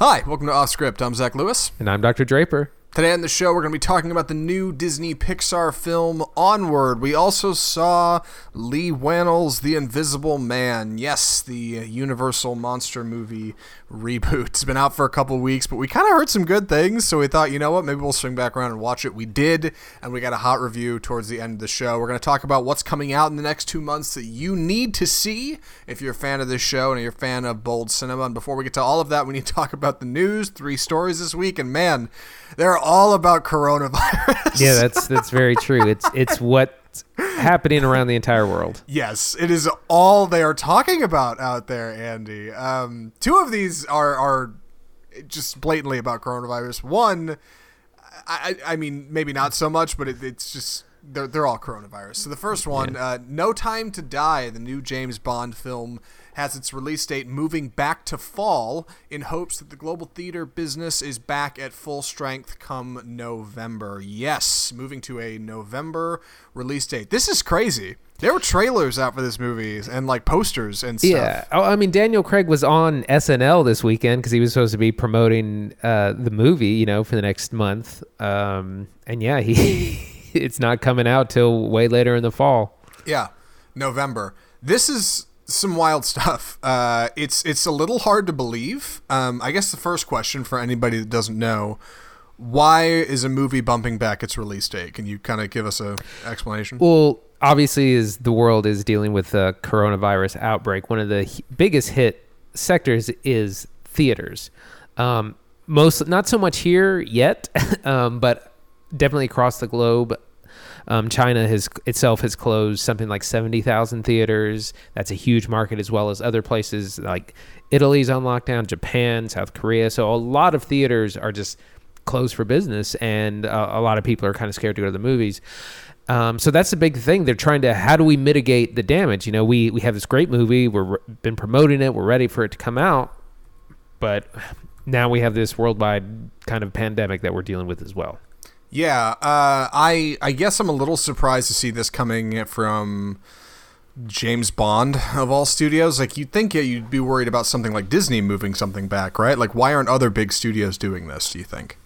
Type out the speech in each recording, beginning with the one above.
Hi, welcome to Off Script. I'm Zach Lewis. And I'm Dr. Draper. Today on the show, we're going to be talking about the new Disney Pixar film Onward. We also saw Leigh Whannell's The Invisible Man. Yes, the uh, Universal monster movie reboot. It's been out for a couple weeks, but we kind of heard some good things, so we thought, you know what, maybe we'll swing back around and watch it. We did, and we got a hot review towards the end of the show. We're going to talk about what's coming out in the next two months that you need to see if you're a fan of this show and you're a fan of bold cinema. And before we get to all of that, we need to talk about the news. Three stories this week, and man, they're all about coronavirus. Yeah, that's that's very true. It's it's happening around the entire world. Yes, it is all they are talking about out there, Andy. Um, two of these are are just blatantly about coronavirus. One, I, I mean, maybe not so much, but it, it's just they're they're all coronavirus. So the first one, yeah. uh, No Time to Die, the new James Bond film has its release date moving back to fall in hopes that the global theater business is back at full strength come November. Yes, moving to a November release date. This is crazy. There were trailers out for this movie and like posters and stuff. Yeah. Oh, I mean, Daniel Craig was on SNL this weekend because he was supposed to be promoting uh, the movie, you know, for the next month. Um, and yeah, he it's not coming out till way later in the fall. Yeah, November. This is some wild stuff. Uh, it's it's a little hard to believe. Um, I guess the first question for anybody that doesn't know, why is a movie bumping back its release date? Can you kind of give us a explanation? Well, obviously, as the world is dealing with the coronavirus outbreak, one of the biggest hit sectors is theaters. Um, most, not so much here yet, um, but definitely across the globe. Um, China has itself has closed something like seventy thousand theaters. That's a huge market, as well as other places like Italy's on lockdown, Japan, South Korea. So a lot of theaters are just closed for business, and uh, a lot of people are kind of scared to go to the movies. Um, so that's the big thing. They're trying to how do we mitigate the damage? You know, we we have this great movie. We're been promoting it. We're ready for it to come out, but now we have this worldwide kind of pandemic that we're dealing with as well. Yeah, uh, I I guess I'm a little surprised to see this coming from James Bond of all studios. Like you'd think yeah, you'd be worried about something like Disney moving something back, right? Like why aren't other big studios doing this? Do you think?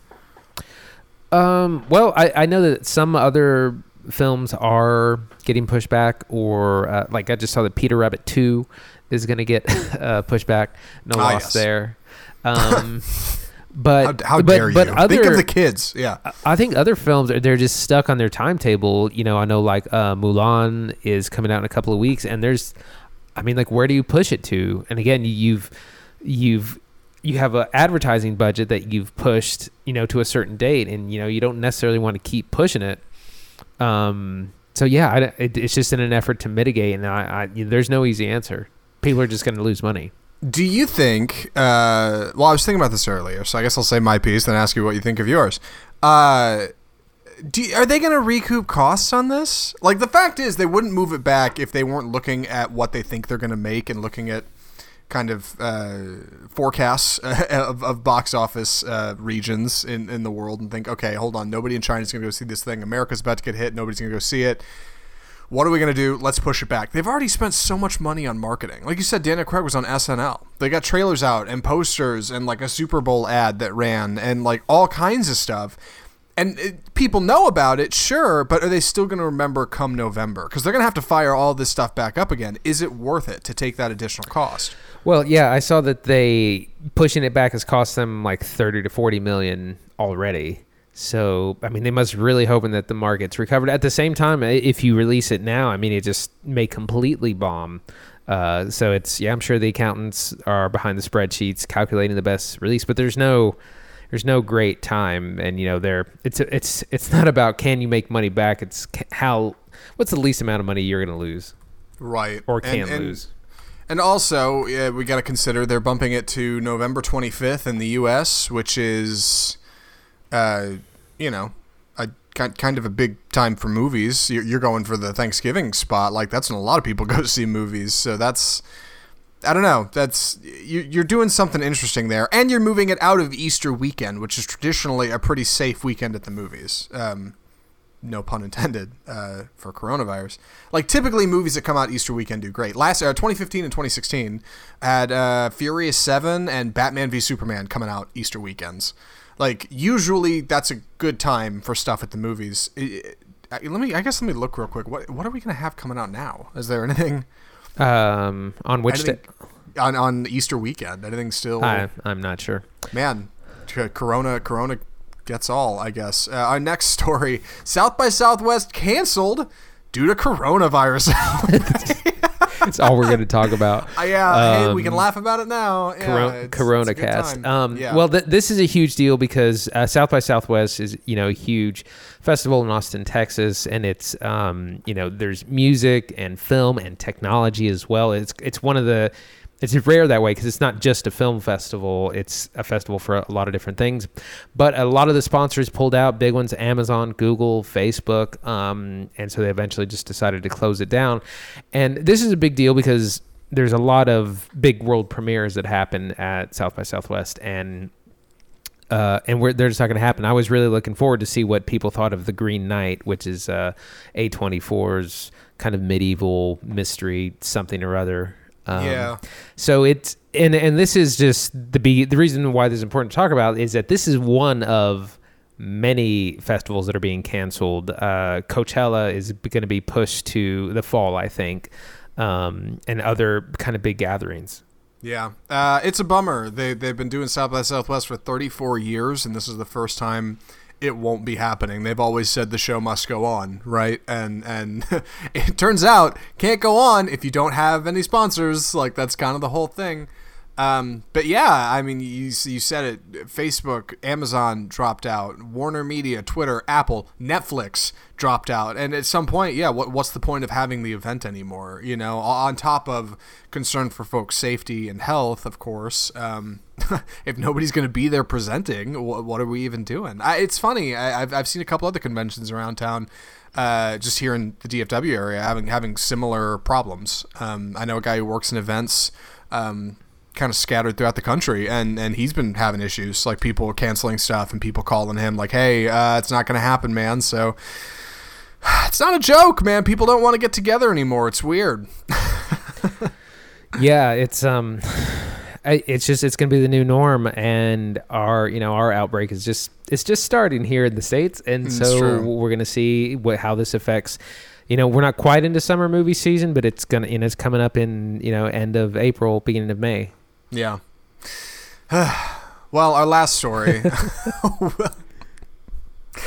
Um, well, I, I know that some other films are getting pushed back, or uh, like I just saw that Peter Rabbit Two is going to get uh, pushed back. No ah, loss yes. there. Um, But how, how but, dare but you? Other, Think of the kids. Yeah, I think other films they're just stuck on their timetable. You know, I know like uh, Mulan is coming out in a couple of weeks, and there's, I mean, like where do you push it to? And again, you've you've you have an advertising budget that you've pushed, you know, to a certain date, and you know you don't necessarily want to keep pushing it. Um. So yeah, I, it, it's just in an effort to mitigate, and I, I there's no easy answer. People are just going to lose money. Do you think? Uh, well, I was thinking about this earlier, so I guess I'll say my piece, then ask you what you think of yours. Uh, you, are they going to recoup costs on this? Like the fact is, they wouldn't move it back if they weren't looking at what they think they're going to make and looking at kind of uh, forecasts of, of, box office uh, regions in, in the world and think, okay, hold on, nobody in China is going to go see this thing. America's about to get hit. Nobody's going to go see it. What are we going to do? Let's push it back. They've already spent so much money on marketing. Like you said, Daniel Craig was on SNL. They got trailers out and posters and like a Super Bowl ad that ran and like all kinds of stuff. And it, people know about it, sure, but are they still going to remember come November? Because they're going to have to fire all this stuff back up again. Is it worth it to take that additional cost? Well, yeah, I saw that they pushing it back has cost them like 30 to 40 million already. So, I mean, they must really hoping that the market's recovered. At the same time, if you release it now, I mean, it just may completely bomb. Uh, so it's yeah, I'm sure the accountants are behind the spreadsheets calculating the best release, but there's no there's no great time, and you know, there it's it's it's not about can you make money back. It's how what's the least amount of money you're going to lose, right, or can and, and, lose. And also, yeah, we got to consider they're bumping it to November 25th in the U.S., which is uh, you know, a kind of a big time for movies. You're, you're going for the Thanksgiving spot, like that's when a lot of people go see movies. So that's, I don't know, that's you, are doing something interesting there, and you're moving it out of Easter weekend, which is traditionally a pretty safe weekend at the movies. Um, no pun intended, uh, for coronavirus. Like typically movies that come out Easter weekend do great. Last uh, 2015 and 2016 had uh, Furious Seven and Batman v Superman coming out Easter weekends. Like usually that's a good time for stuff at the movies. It- it- let me, I guess, let me look real quick. What what are we gonna have coming out now? Is there anything Um, on which day? anything on on Easter weekend? Anything still? I, I'm not sure. Man, Corona, Corona gets all, I guess. Uh, our next story: South by Southwest canceled due to coronavirus. That's all we're going to talk about. Uh, yeah, hey, we can Um, laugh about it now. Yeah, Corona, it's- Corona it's cast. Um, yeah. Well, th- this is a huge deal because uh, South by Southwest is you know a huge festival in Austin, Texas, and it's um, you know there's music and film and technology as well. It's it's one of the it's rare that way because it's not just a film festival; it's a festival for a lot of different things. But a lot of the sponsors pulled out, big ones: Amazon, Google, Facebook, um, and so they eventually just decided to close it down. And this is a big deal because there's a lot of big world premieres that happen at South by Southwest, and uh, and they're just not going to happen. I was really looking forward to see what people thought of the Green Knight, which is uh, A24's kind of medieval mystery something or other. Um, yeah, So it's and and this is just the be the reason why this is important to talk about is that this is one of many festivals that are being canceled. Uh, Coachella is going to be pushed to the fall, I think, um, and other kind of big gatherings. yeah. Uh, it's a bummer. They they've been doing South by Southwest for 34 years, and this is the first time it won't be happening. They've always said the show must go on, right? And and it turns out can't go on if you don't have any sponsors. Like that's kind of the whole thing. Um, but yeah, I mean, you you said it. Facebook, Amazon dropped out. Warner Media, Twitter, Apple, Netflix dropped out. And at some point, yeah, what what's the point of having the event anymore? You know, on top of concern for folks' safety and health, of course. Um, if nobody's going to be there presenting, what, what are we even doing? I, it's funny. I, I've I've seen a couple other conventions around town. Uh, just here in the DFW area, having having similar problems. Um, I know a guy who works in events. Um, kind of scattered throughout the country and and he's been having issues like people canceling stuff and people calling him like hey uh, it's not gonna happen man so it's not a joke man people don't want to get together anymore it's weird yeah, it's um, it's just it's gonna be the new norm, and our you know our outbreak is just it's just starting here in the states, and It's so true. we're gonna see what how this affects. You know, we're not quite into summer movie season, but it's gonna you know it's coming up in you know end of April, beginning of May. Yeah well our last story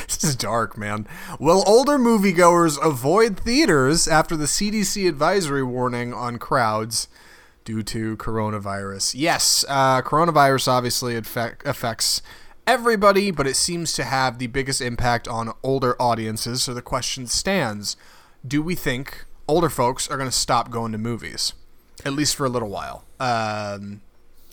this is dark man will older moviegoers avoid theaters after the cdc advisory warning on crowds due to coronavirus. Yes, uh, coronavirus obviously affect, affects everybody, but it seems to have the biggest impact on older audiences. So the question stands Do we think older folks are going to stop going to movies? At least for a little while. Um,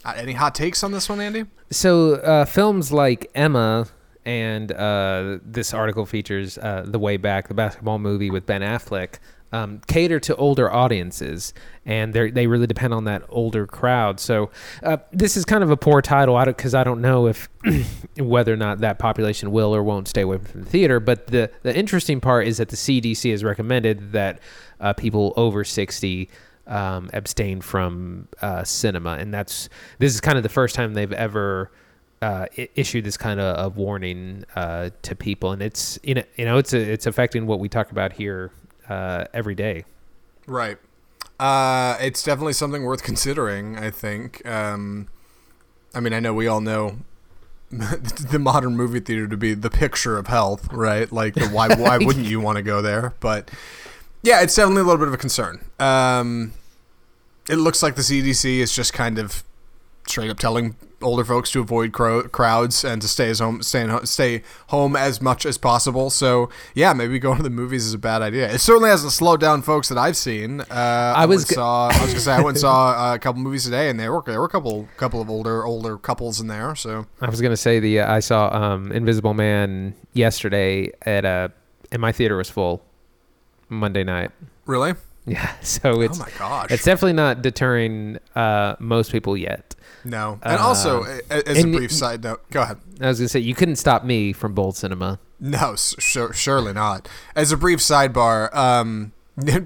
any hot takes on this one, Andy? So uh, films like Emma and uh, this article features uh, The Way Back, the basketball movie with Ben Affleck, um, cater to older audiences, and they they really depend on that older crowd. So uh, this is kind of a poor title because I don't know if whether or not that population will or won't stay away from the theater. But the the interesting part is that the CDC has recommended that uh, people over sixty um, abstain from uh, cinema, and that's this is kind of the first time they've ever uh, issued this kind of, of warning uh, to people, and it's you know you know it's a, it's affecting what we talk about here uh, every day. Right. Uh, it's definitely something worth considering. I think. Um, I mean, I know we all know the modern movie theater to be the picture of health, right? Like, the, why why wouldn't you want to go there? But yeah, it's definitely a little bit of a concern. Um, it looks like the CDC is just kind of straight up telling older folks to avoid cro- crowds and to stay as home, stay, ho- stay home as much as possible. So yeah, maybe going to the movies is a bad idea. It certainly hasn't slowed down folks that I've seen. Uh, I, was was g- saw. I was gonna say I went and saw uh, a couple movies today, and there were there were a couple couple of older older couples in there. So I was gonna say the uh, I saw um, Invisible Man yesterday at a and my theater was full Monday night. really, Yeah, so it's oh my gosh. it's definitely not deterring uh, most people yet. no. And also, Uh, a- as a brief y- side note, go ahead. I was gonna say you couldn't stop me from Bold Cinema. No, sure, surely not. As a brief sidebar, um, the,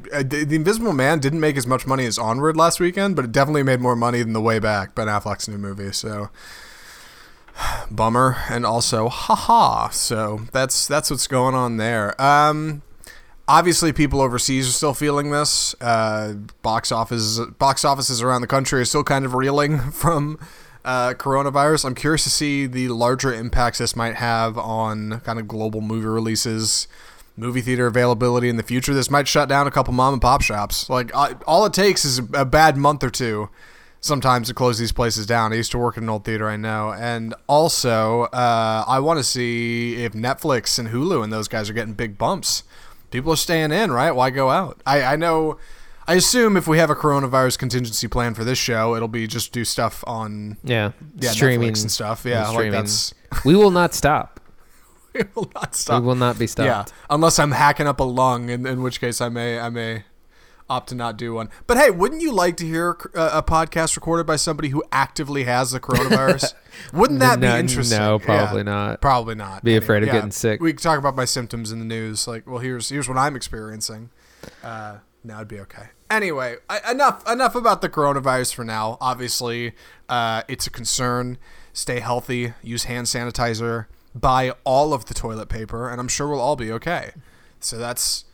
the Invisible Man didn't make as much money as Onward last weekend, but it definitely made more money than The Way Back, Ben Affleck's new movie. So, bummer, and also, haha. So that's that's what's going on there. Um, obviously, people overseas are still feeling this. Uh, box office box offices around the country are still kind of reeling from uh, coronavirus. I'm curious to see the larger impacts this might have on kind of global movie releases, movie theater availability in the future. This might shut down a couple mom and pop shops. Like all it takes is a bad month or two. Sometimes to close these places down. I used to work in an old theater, I know, and also uh, I want to see if Netflix and Hulu and those guys are getting big bumps. People are staying in, right? Why go out? I, I know. I assume if we have a coronavirus contingency plan for this show, it'll be just do stuff on Yeah, yeah, streaming Netflix and stuff. Yeah, like that's we will not stop. we will not stop. We will not be stopped. Yeah, unless I'm hacking up a lung, in, in which case I may I may opt to not do one. But hey, wouldn't you like to hear a, a podcast recorded by somebody who actively has the coronavirus? wouldn't that No, be interesting? no, Yeah. probably not. Probably not. Be afraid of yeah, getting sick. We could talk about my symptoms in the news. Like, well, here's here's what I'm experiencing. Uh, now it'd be okay. Anyway, I, enough enough about the coronavirus for now. Obviously, uh, it's a concern. Stay healthy. Use hand sanitizer. Buy all of the toilet paper, and I'm sure we'll all be okay. So that's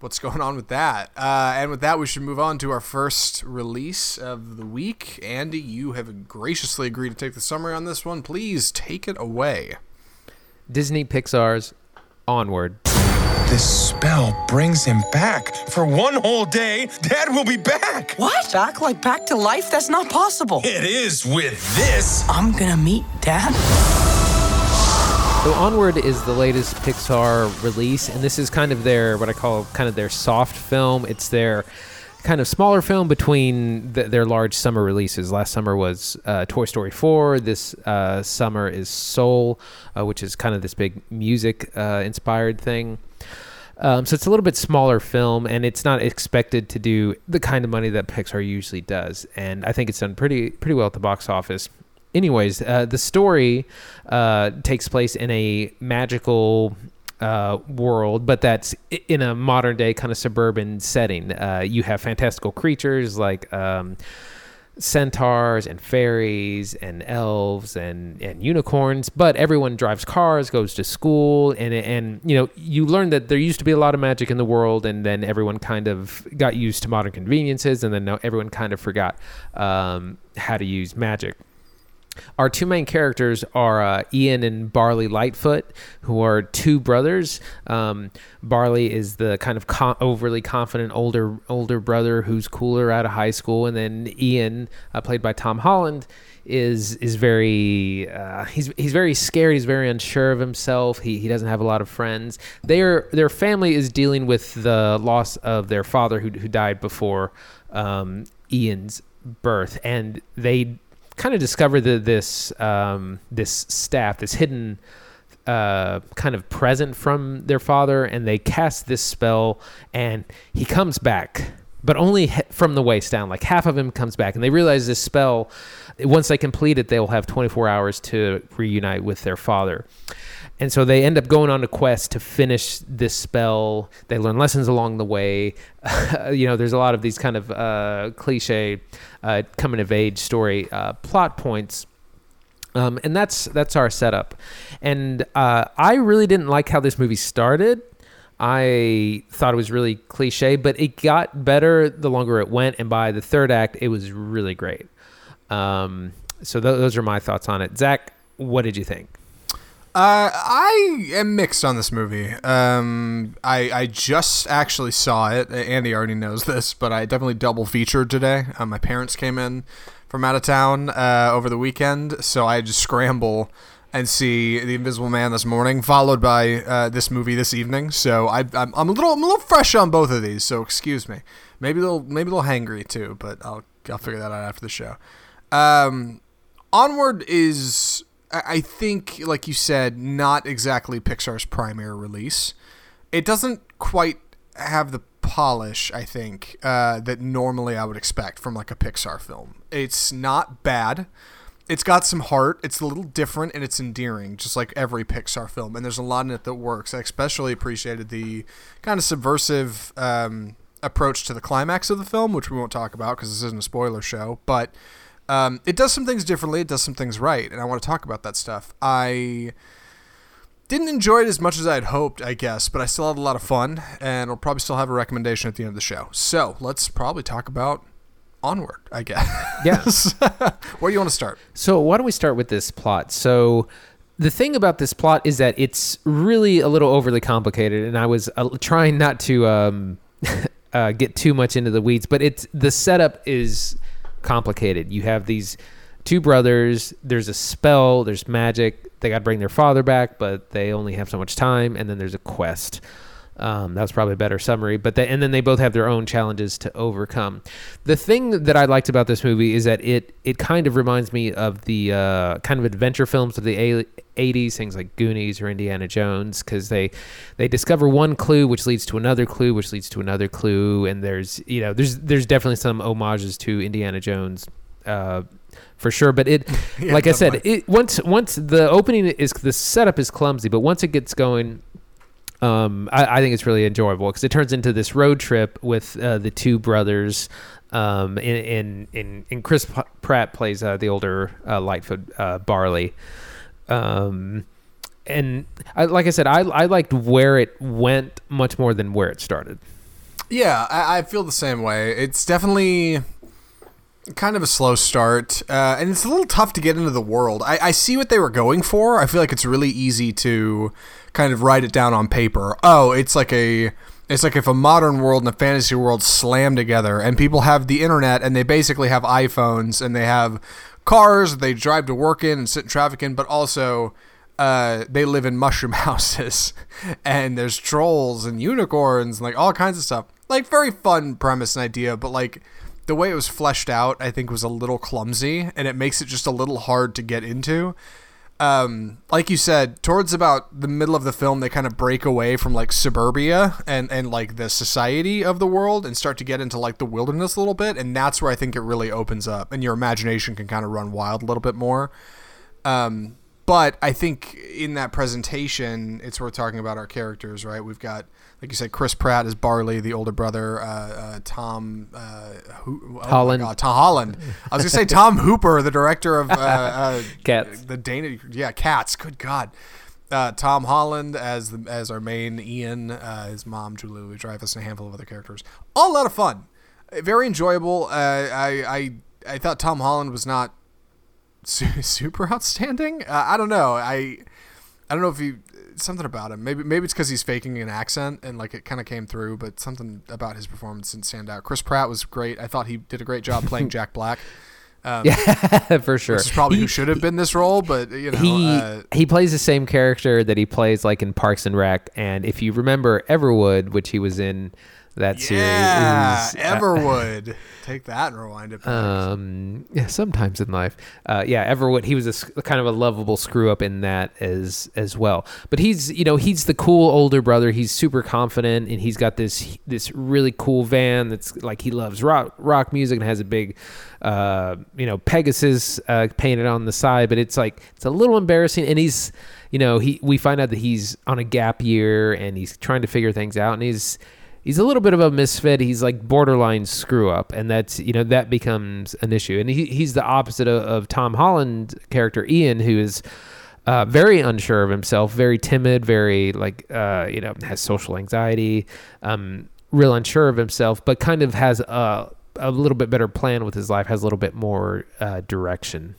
what's going on with that. Uh, and with that, we should move on to our first release of the week. Andy, you have graciously agreed to take the summary on this one. Please take it away. Disney Pixar's Onward. This spell brings him back. For one whole day, Dad will be back. What? Back like back to life? That's not possible. It is with this. I'm gonna meet Dad. So Onward is the latest Pixar release, and this is kind of their what I call kind of their soft film. It's their kind of smaller film between th- their large summer releases. Last summer was uh, Toy Story 4. This uh, summer is Soul, uh, which is kind of this big music uh, inspired thing. Um, so it's a little bit smaller film, and it's not expected to do the kind of money that Pixar usually does. And I think it's done pretty pretty well at the box office. Anyways, uh, the story uh, takes place in a magical uh, world, but that's in a modern day kind of suburban setting. Uh, you have fantastical creatures like. Um, centaurs and fairies and elves and, and unicorns but everyone drives cars goes to school and and you know you learn that there used to be a lot of magic in the world and then everyone kind of got used to modern conveniences and then now everyone kind of forgot um, how to use magic our two main characters are uh, Ian and Barley Lightfoot, who are two brothers. Um, Barley is the kind of overly confident older older brother who's cooler out of high school, and then Ian, uh, played by Tom Holland, is is very uh, he's he's very scared. He's very unsure of himself. He he doesn't have a lot of friends. Their their family is dealing with the loss of their father, who who died before um, Ian's birth, and they kind of discover the, this um, this staff, this hidden uh, kind of present from their father, and they cast this spell, and he comes back, but only he- from the waist down. Like half of him comes back, and they realize this spell. Once they complete it, they'll have 24 hours to reunite with their father. And so they end up going on a quest to finish this spell. They learn lessons along the way. you know, there's a lot of these kind of uh, cliche uh, coming of age story uh, plot points. Um, and that's that's our setup. And uh, I really didn't like how this movie started. I thought it was really cliche, but it got better the longer it went. And by the third act, it was really great. Um, so th- those are my thoughts on it. Zach, what did you think? Uh, I am mixed on this movie. Um, I I just actually saw it. Andy already knows this, but I definitely double featured today. Uh, my parents came in from out of town uh, over the weekend, so I had to scramble and see The Invisible Man this morning, followed by uh, this movie this evening. So I, I'm, I'm a little I'm a little fresh on both of these. So excuse me. Maybe they'll maybe they'll hangry too, but I'll I'll figure that out after the show. Um, Onward is, I think, like you said, not exactly Pixar's primary release. It doesn't quite have the polish, I think, uh, that normally I would expect from like a Pixar film. It's not bad. It's got some heart. It's a little different and it's endearing, just like every Pixar film. And there's a lot in it that works. I especially appreciated the kind of subversive um, approach to the climax of the film, which we won't talk about because this isn't a spoiler show. But um, it does some things differently. It does some things right, and I want to talk about that stuff. I didn't enjoy it as much as I had hoped, I guess, but I still had a lot of fun, and I'll probably still have a recommendation at the end of the show. So let's probably talk about Onward, I guess. Yes. Where do you want to start? So why don't we start with this plot? So the thing about this plot is that it's really a little overly complicated, and I was uh, trying not to um, uh, get too much into the weeds, but it's the setup is complicated. You have these two brothers. There's a spell. There's magic. They got to bring their father back, but they only have so much time. And then there's a quest. Um, that was probably a better summary. But they, and then they both have their own challenges to overcome. The thing that I liked about this movie is that it it kind of reminds me of the uh, kind of adventure films of the 80s, things like Goonies or Indiana Jones, because they they discover one clue which leads to another clue, which leads to another clue, and there's you know there's there's definitely some homages to Indiana Jones. Uh, for sure, but it, Yeah, like I said, it once once the opening is the setup is clumsy, but once it gets going, um, I, I think it's really enjoyable because it turns into this road trip with uh, the two brothers. Um, in, in, in Chris Pratt plays uh, the older uh, Lightfoot uh, Barley. Um, and I, like I said, I, I liked where it went much more than where it started. Yeah, I, I feel the same way. It's definitely kind of a slow start, uh, and it's a little tough to get into the world. I, I see what they were going for. I feel like it's really easy to kind of write it down on paper. Oh, it's like a. It's like if a modern world and a fantasy world slam together, and people have the internet, and they basically have iPhones, and they have cars they drive to work in and sit in traffic in, but also uh, they live in mushroom houses and there's trolls and unicorns and like all kinds of stuff. Like very fun premise and idea, but like the way it was fleshed out, I think was a little clumsy and it makes it just a little hard to get into. Um, like you said, towards about the middle of the film, they kind of break away from like suburbia and, and like the society of the world and start to get into like the wilderness a little bit. And that's where I think it really opens up and your imagination can kind of run wild a little bit more. Um, but I think in that presentation, it's worth talking about our characters, right? We've got, like you said, Chris Pratt as Barley, the older brother. Uh, uh, Tom uh, who, oh Holland. God, Tom Holland. I was gonna say Tom Hooper, the director of uh, uh, Cats. the Dana. Yeah, Cats. Good God. Uh, Tom Holland as the as our main Ian, uh, his mom Julia Louis Dreyfus, and a handful of other characters. All a lot of fun, Uh, very enjoyable. Uh, I I I thought Tom Holland was not su- super outstanding. Uh, I don't know. I I don't know if he something about him. Maybe maybe it's because he's faking an accent and like it kind of came through, but something about his performance didn't stand out. Chris Pratt was great. I thought he did a great job playing Jack Black. Um, Yeah, for sure. Which is probably He- who should have been this role, but you know, he uh, he plays the same character that he plays like in Parks and Rec, and if you remember Everwood, which he was in that series, yeah, is, uh, Everwood. Take that and rewind it. Back. um, yeah, sometimes in life, uh, yeah, Everwood. He was a kind of a lovable screw up in that as as well. But he's you know he's the cool older brother. He's super confident, and he's got this this really cool van that's like he loves rock rock music and has a big, uh, you know, Pegasus uh, painted on the side. But it's like it's a little embarrassing, and he's you know he we find out that he's on a gap year and he's trying to figure things out, and he's he's a little bit of a misfit. He's like borderline screw up, and that's you know that becomes an issue. And he, he's the opposite of, of Tom Holland character Ian, who is uh, very unsure of himself, very timid, very like uh, you know has social anxiety, um, real unsure of himself, but kind of has a a little bit better plan with his life, has a little bit more uh, direction.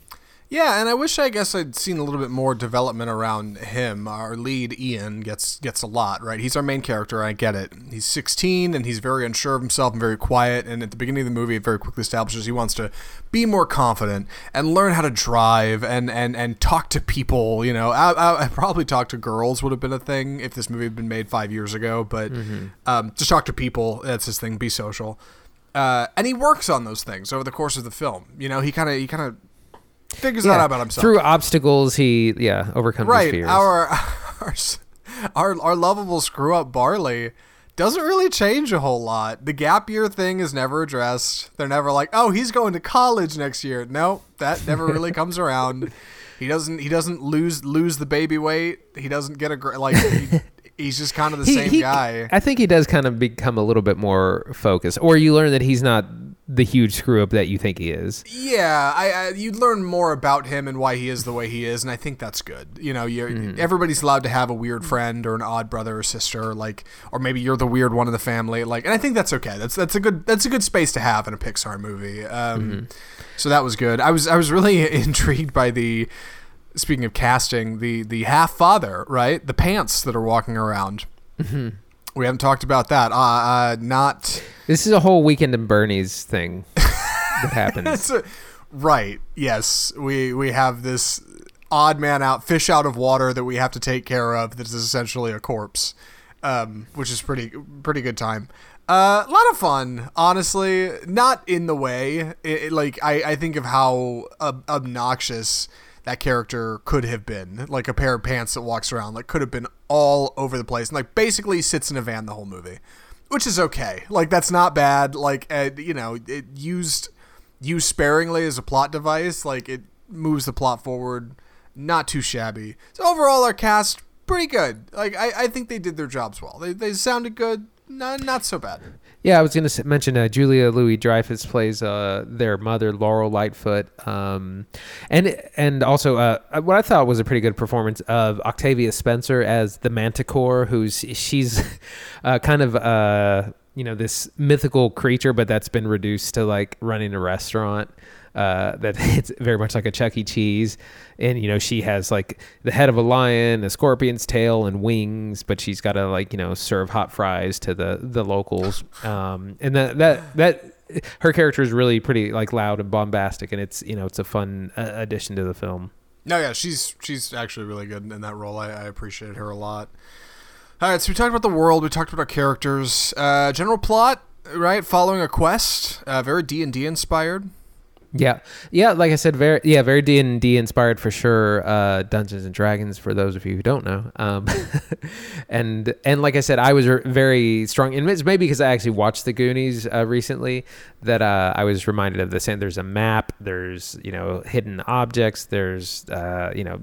Yeah, and I wish I guess I'd seen a little bit more development around him. Our lead Ian gets gets a lot, right? He's our main character. I get it. He's 16 and he's very unsure of himself and very quiet. And at the beginning of the movie, it very quickly establishes he wants to be more confident and learn how to drive and and and talk to people. You know, I, I, I probably talk to girls would have been a thing if this movie had been made five years ago. But um, just talk to people. That's his thing. Be social. Uh, and he works on those things over the course of the film. You know, he kind of he kind of figures that out about himself. Through obstacles, he yeah overcomes his right. fears. Our, our our our lovable screw up Barley doesn't really change a whole lot. The gap year thing is never addressed. They're never like, "Oh, he's going to college next year." No, that never really comes around. He doesn't. He doesn't lose lose the baby weight. He doesn't get a like. He, he's just kind of the He- same he- guy. I think he does kind of become a little bit more focused, or you learn that he's not the huge screw up that you think he is. Yeah, I, I you learn more about him and why he is the way he is, and I think that's good. You know, you're Mm-hmm. everybody's allowed to have a weird friend or an odd brother or sister, like, or maybe you're the weird one in the family, like, and I think that's okay. That's that's a good that's a good space to have in a Pixar movie. Um, Mm-hmm. So that was good. I was I was really intrigued by the. Speaking of casting, the the half father, right? The pants that are walking around. Mm-hmm. We haven't talked about that. Uh, uh not. This is a whole weekend in Bernie's thing that happens. A, right. Yes, we we have this odd man out, fish out of water that we have to take care of. That is essentially a corpse, um, which is pretty pretty good time. Uh, a lot of fun, honestly. Not in the way. It, it- like I, I think of how ob- obnoxious that character could have been. Like a pair of pants that walks around, like could have been all over the place, and like basically sits in a van the whole movie, which is okay. Like that's not bad. Like uh, you know, it used used sparingly as a plot device, like it moves the plot forward. Not too shabby. So overall, our cast pretty good. Like I, I think they did their jobs well. They, they sounded good. Not not so bad. Yeah, I was going to mention uh, Julia Louis Dreyfus plays uh, their mother, Laurel Lightfoot, um, and and also uh, what I thought was a pretty good performance of Octavia Spencer as the Manticore, who's she's uh, kind of uh, you know this mythical creature, but that's been reduced to like running a restaurant. Uh, that it's very much like a Chuck E. Cheese, and you know she has like the head of a lion, a scorpion's tail, and wings, but she's got to like you know serve hot fries to the the locals. Um, and that that that her character is really pretty like loud and bombastic, and it's you know it's a fun uh, addition to the film. No, yeah, she's she's actually really good in that role. I, I appreciated her a lot. All right, so we talked about the world. We talked about our characters. Uh, general plot, right? Following a quest, uh, very D and D inspired. Yeah, yeah. Like I said, very yeah, very D and D inspired for sure. Uh, Dungeons and Dragons for those of you who don't know. Um, and and like I said, I was r- very strong. And it's maybe because I actually watched the Goonies uh, recently that uh, I was reminded of this. And there's a map. There's you know hidden objects. There's uh, you know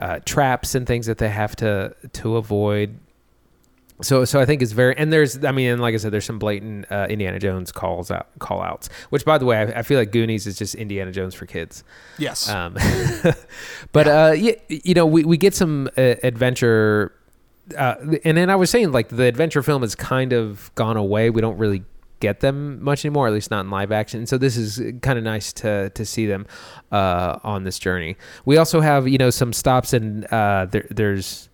uh, traps and things that they have to to avoid. So, so I think it's very, and there's, I mean, and like I said, there's some blatant uh, Indiana Jones calls out, call outs. Which, by the way, I, I feel like Goonies is just Indiana Jones for kids. Yes. Um, but uh, yeah, you know, we, we get some uh, adventure, uh, and then I was saying like the adventure film has kind of gone away. We don't really get them much anymore, at least not in live action. So this is kind of nice to to see them uh, on this journey. We also have you know some stops and uh, there, there's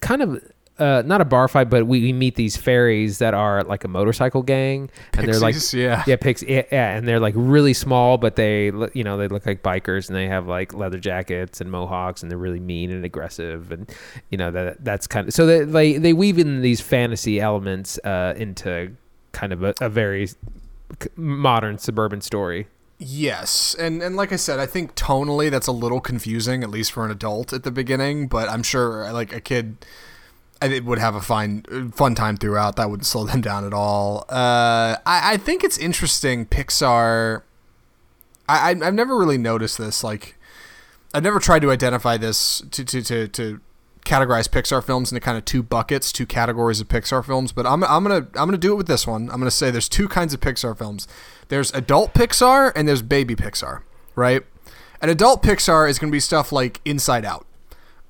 kind of. Uh, not a bar fight, but we, we meet these fairies that are like a motorcycle gang, and they're like, yeah. yeah, pix, yeah, yeah, and they're like really small, but they, you know, they look like bikers, and they have like leather jackets and mohawks, and they're really mean and aggressive, and you know that that's kind of so they they, they weave in these fantasy elements uh, into kind of a, a very modern suburban story. Yes, and and like I said, I think tonally that's a little confusing, at least for an adult at the beginning. But I'm sure like a kid, I think would have a fine fun time throughout. That wouldn't slow them down at all. Uh, I I think it's interesting. Pixar, I I- I've never really noticed this. Like, I've never tried to identify this to to to to categorize Pixar films into kind of two buckets, two categories of Pixar films. But I'm I'm gonna I'm gonna do it with this one. I'm gonna say there's two kinds of Pixar films. There's adult Pixar and there's baby Pixar, right? An adult Pixar is gonna be stuff like Inside Out,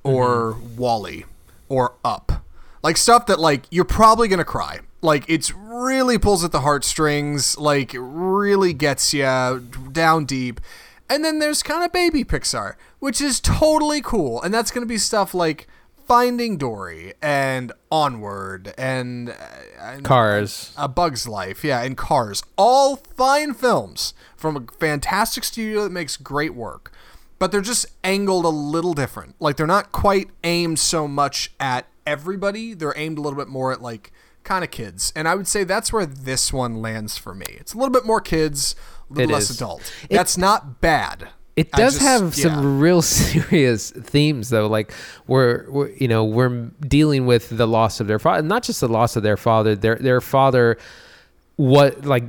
or WALL-E, or Up, like stuff that like you're probably gonna cry. Like it's really pulls at the heartstrings, like really gets you down deep. And then there's kind of baby Pixar, which is totally cool. And that's going to be stuff like Finding Dory and Onward and, uh, and Cars. A Bug's Life, yeah, and Cars. All fine films from a fantastic studio that makes great work. But they're just angled a little different. Like they're not quite aimed so much at everybody. They're aimed a little bit more at like kind of kids. And I would say that's where this one lands for me. It's a little bit more kids, a little It less is. adult. It- That's not bad. It does just- have some real serious themes, though. Like we're, we're, you know, we're dealing with the loss of their father, not just the loss of their father. Their their father, what like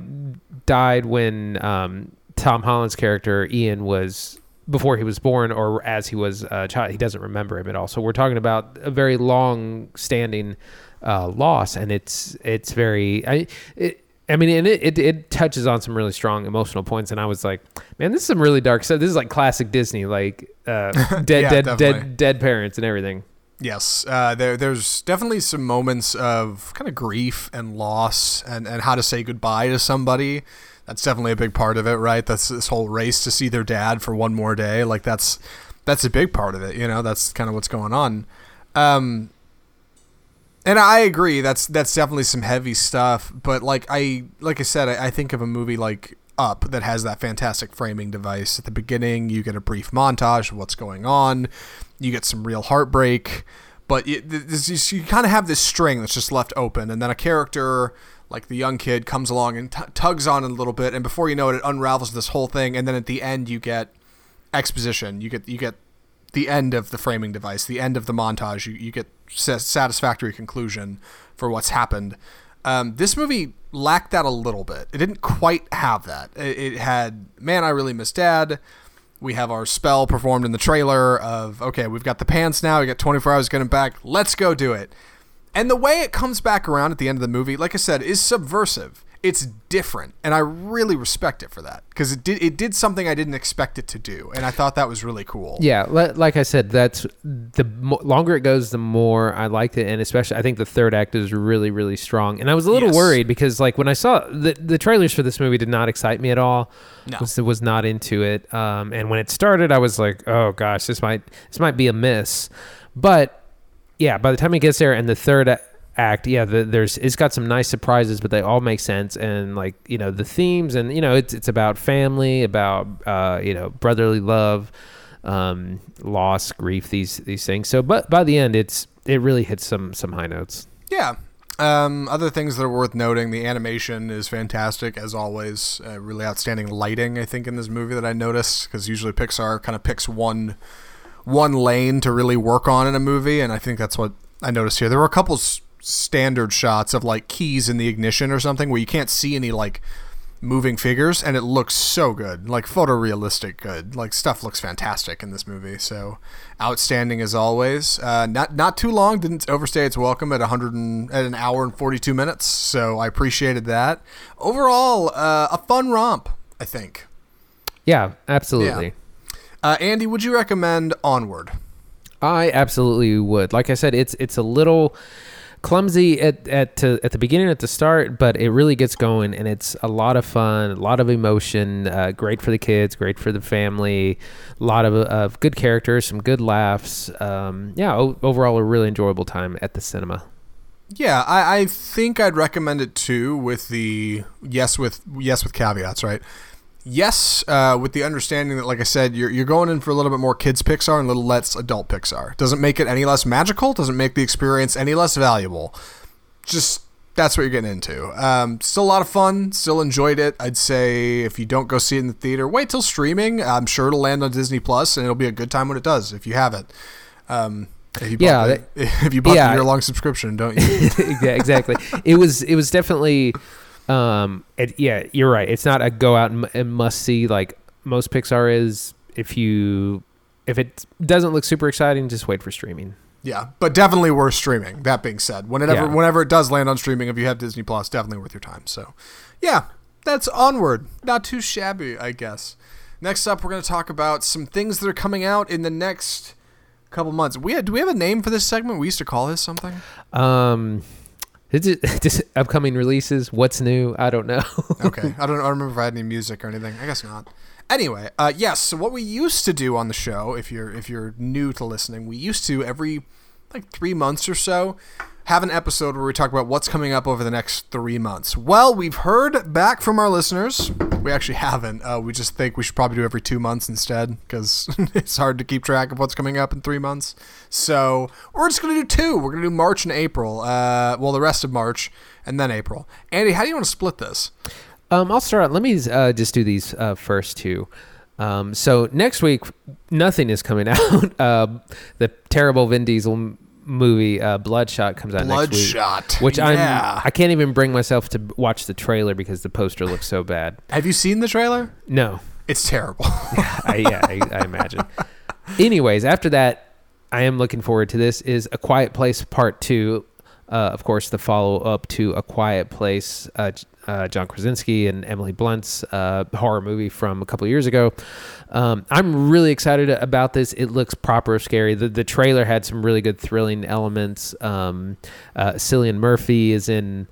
died when um, Tom Holland's character Ian was before he was born, or as he was a child. He doesn't remember him at all. So we're talking about a very long-standing uh, loss, and it's it's very. I, it, I mean, and it, it, it touches on some really strong emotional points, and I was like, man, this is some really dark stuff. This is like classic Disney, like uh, dead, Yeah, dead, definitely. dead, dead parents and everything. Yes, uh, there, there's definitely some moments of kind of grief and loss, and, and how to say goodbye to somebody. That's definitely a big part of it, right? That's this whole race to see their dad for one more day. Like that's that's a big part of it. You know, that's kind of what's going on. Um, and I agree. That's that's definitely some heavy stuff. But like I like I said, I, I think of a movie like Up that has that fantastic framing device. At the beginning, you get a brief montage of what's going on. You get some real heartbreak, but it, you kind of have this string that's just left open, and then a character like the young kid comes along and t- tugs on it a little bit, and before you know it, it unravels this whole thing, and then at the end you get exposition. You get you get the end of the framing device, the end of the montage. You, you get sa- satisfactory conclusion for what's happened. Um, this movie lacked that a little bit. It didn't quite have that. It, it had, man, I really miss dad. We have our spell performed in the trailer of, okay, we've got the pants now. We got 24 hours to get him back. Let's go do it. And the way it comes back around at the end of the movie, like I said, is subversive. It's different, and I really respect it for that because it did it did something I didn't expect it to do, and I thought that was really cool. Yeah, li- like I said, that's the longer it goes, the more I liked it, and especially I think the third act is really, really strong. And I was a little Yes. worried because, like, when I saw the the trailers for this movie, did not excite me at all. No. was was not into it. Um, and when it started, I was like, oh gosh, this might this might be a miss. But yeah, by the time it gets there and the third act, yeah, the, there's it's got some nice surprises, but they all make sense and like you know the themes and you know it's it's about family, about uh, you know brotherly love, um, loss, grief, these these things. So, but by the end, it's it really hits some some high notes. Yeah. Um, other things that are worth noting: the animation is fantastic as always. Uh, really outstanding lighting, I think, in this movie that I noticed because usually Pixar kind of picks one one lane to really work on in a movie, and I think that's what I noticed here. There were a couple s- standard shots of like keys in the ignition or something where you can't see any like moving figures, and it looks so good, like photorealistic good. Like stuff looks fantastic in this movie. So outstanding as always. Uh, not not too long. Didn't overstay its welcome at 100 and, at an hour and 42 minutes. So I appreciated that. Overall, uh, a fun romp. I think. Yeah, absolutely. Uh, Andy, would you recommend Onward? I absolutely would. Like I said, it's it's a little clumsy at at to, at the beginning at the start, but it really gets going and it's a lot of fun, a lot of emotion. Uh, great for the kids, great for the family. A lot of of good characters, some good laughs. Um, yeah, o- overall a really enjoyable time at the cinema. Yeah, I, I think I'd recommend it too. With the yes, with yes, with caveats, right? Yes, uh, with the understanding that, like I said, you're you're going in for a little bit more kids Pixar and a little less adult Pixar. Doesn't make it any less magical. Doesn't make the experience any less valuable. Just that's what you're getting into. Um, still a lot of fun. Still enjoyed it. I'd say if you don't go see it in the theater, wait till streaming. I'm sure it'll land on Disney Plus, and it'll be a good time when it does. If you have it. Um, if you bought Yeah, the, if you bought yeah. year long subscription, don't you? yeah, exactly. It was it was definitely um it, yeah, you're right. It's not a go out and, and must see like most Pixar is if you if it doesn't look super exciting, just wait for streaming. Yeah, but definitely worth streaming. That being said, whenever Yeah. whenever it does land on streaming, if you have Disney Plus, definitely worth your time. So, yeah, that's onward. Not too shabby, I guess. Next up, we're going to talk about some things that are coming out in the next couple months. We had, do we have a name for this segment? We used to call this something. Um it just upcoming releases? What's new? I don't know. Okay, I don't, I don't remember if I had any music or anything. I guess not. Anyway, uh, yes. So what we used to do on the show, if you're if you're new to listening, we used to every like three months or so have an episode where we talk about what's coming up over the next three months. Well, we've heard back from our listeners. We actually haven't. Uh, we just think we should probably do every two months instead because it's hard to keep track of what's coming up in three months. So we're just gonna do two. We're gonna do March and April. Uh, well, the rest of March and then April. Andy, how do you want to split this? Um, I'll start. Out. Let me uh, just do these uh, first two. Um, so next week, nothing is coming out. Uh, the terrible Vin Diesel movie uh, Bloodshot comes out next week, Bloodshot. which Yeah. I'm I can't even bring myself to watch the trailer because the poster looks so bad. Have you seen the trailer? No, It's terrible. I, yeah, I, I imagine. Anyways, after that, I am looking forward to this. Is A Quiet Place Part Two, uh, of course, the follow up to A Quiet Place, uh, uh, John Krasinski and Emily Blunt's uh, horror movie from a couple years ago. Um, I'm really excited about this. It looks proper scary. The the trailer had some really good thrilling elements. Um, uh, Cillian Murphy is in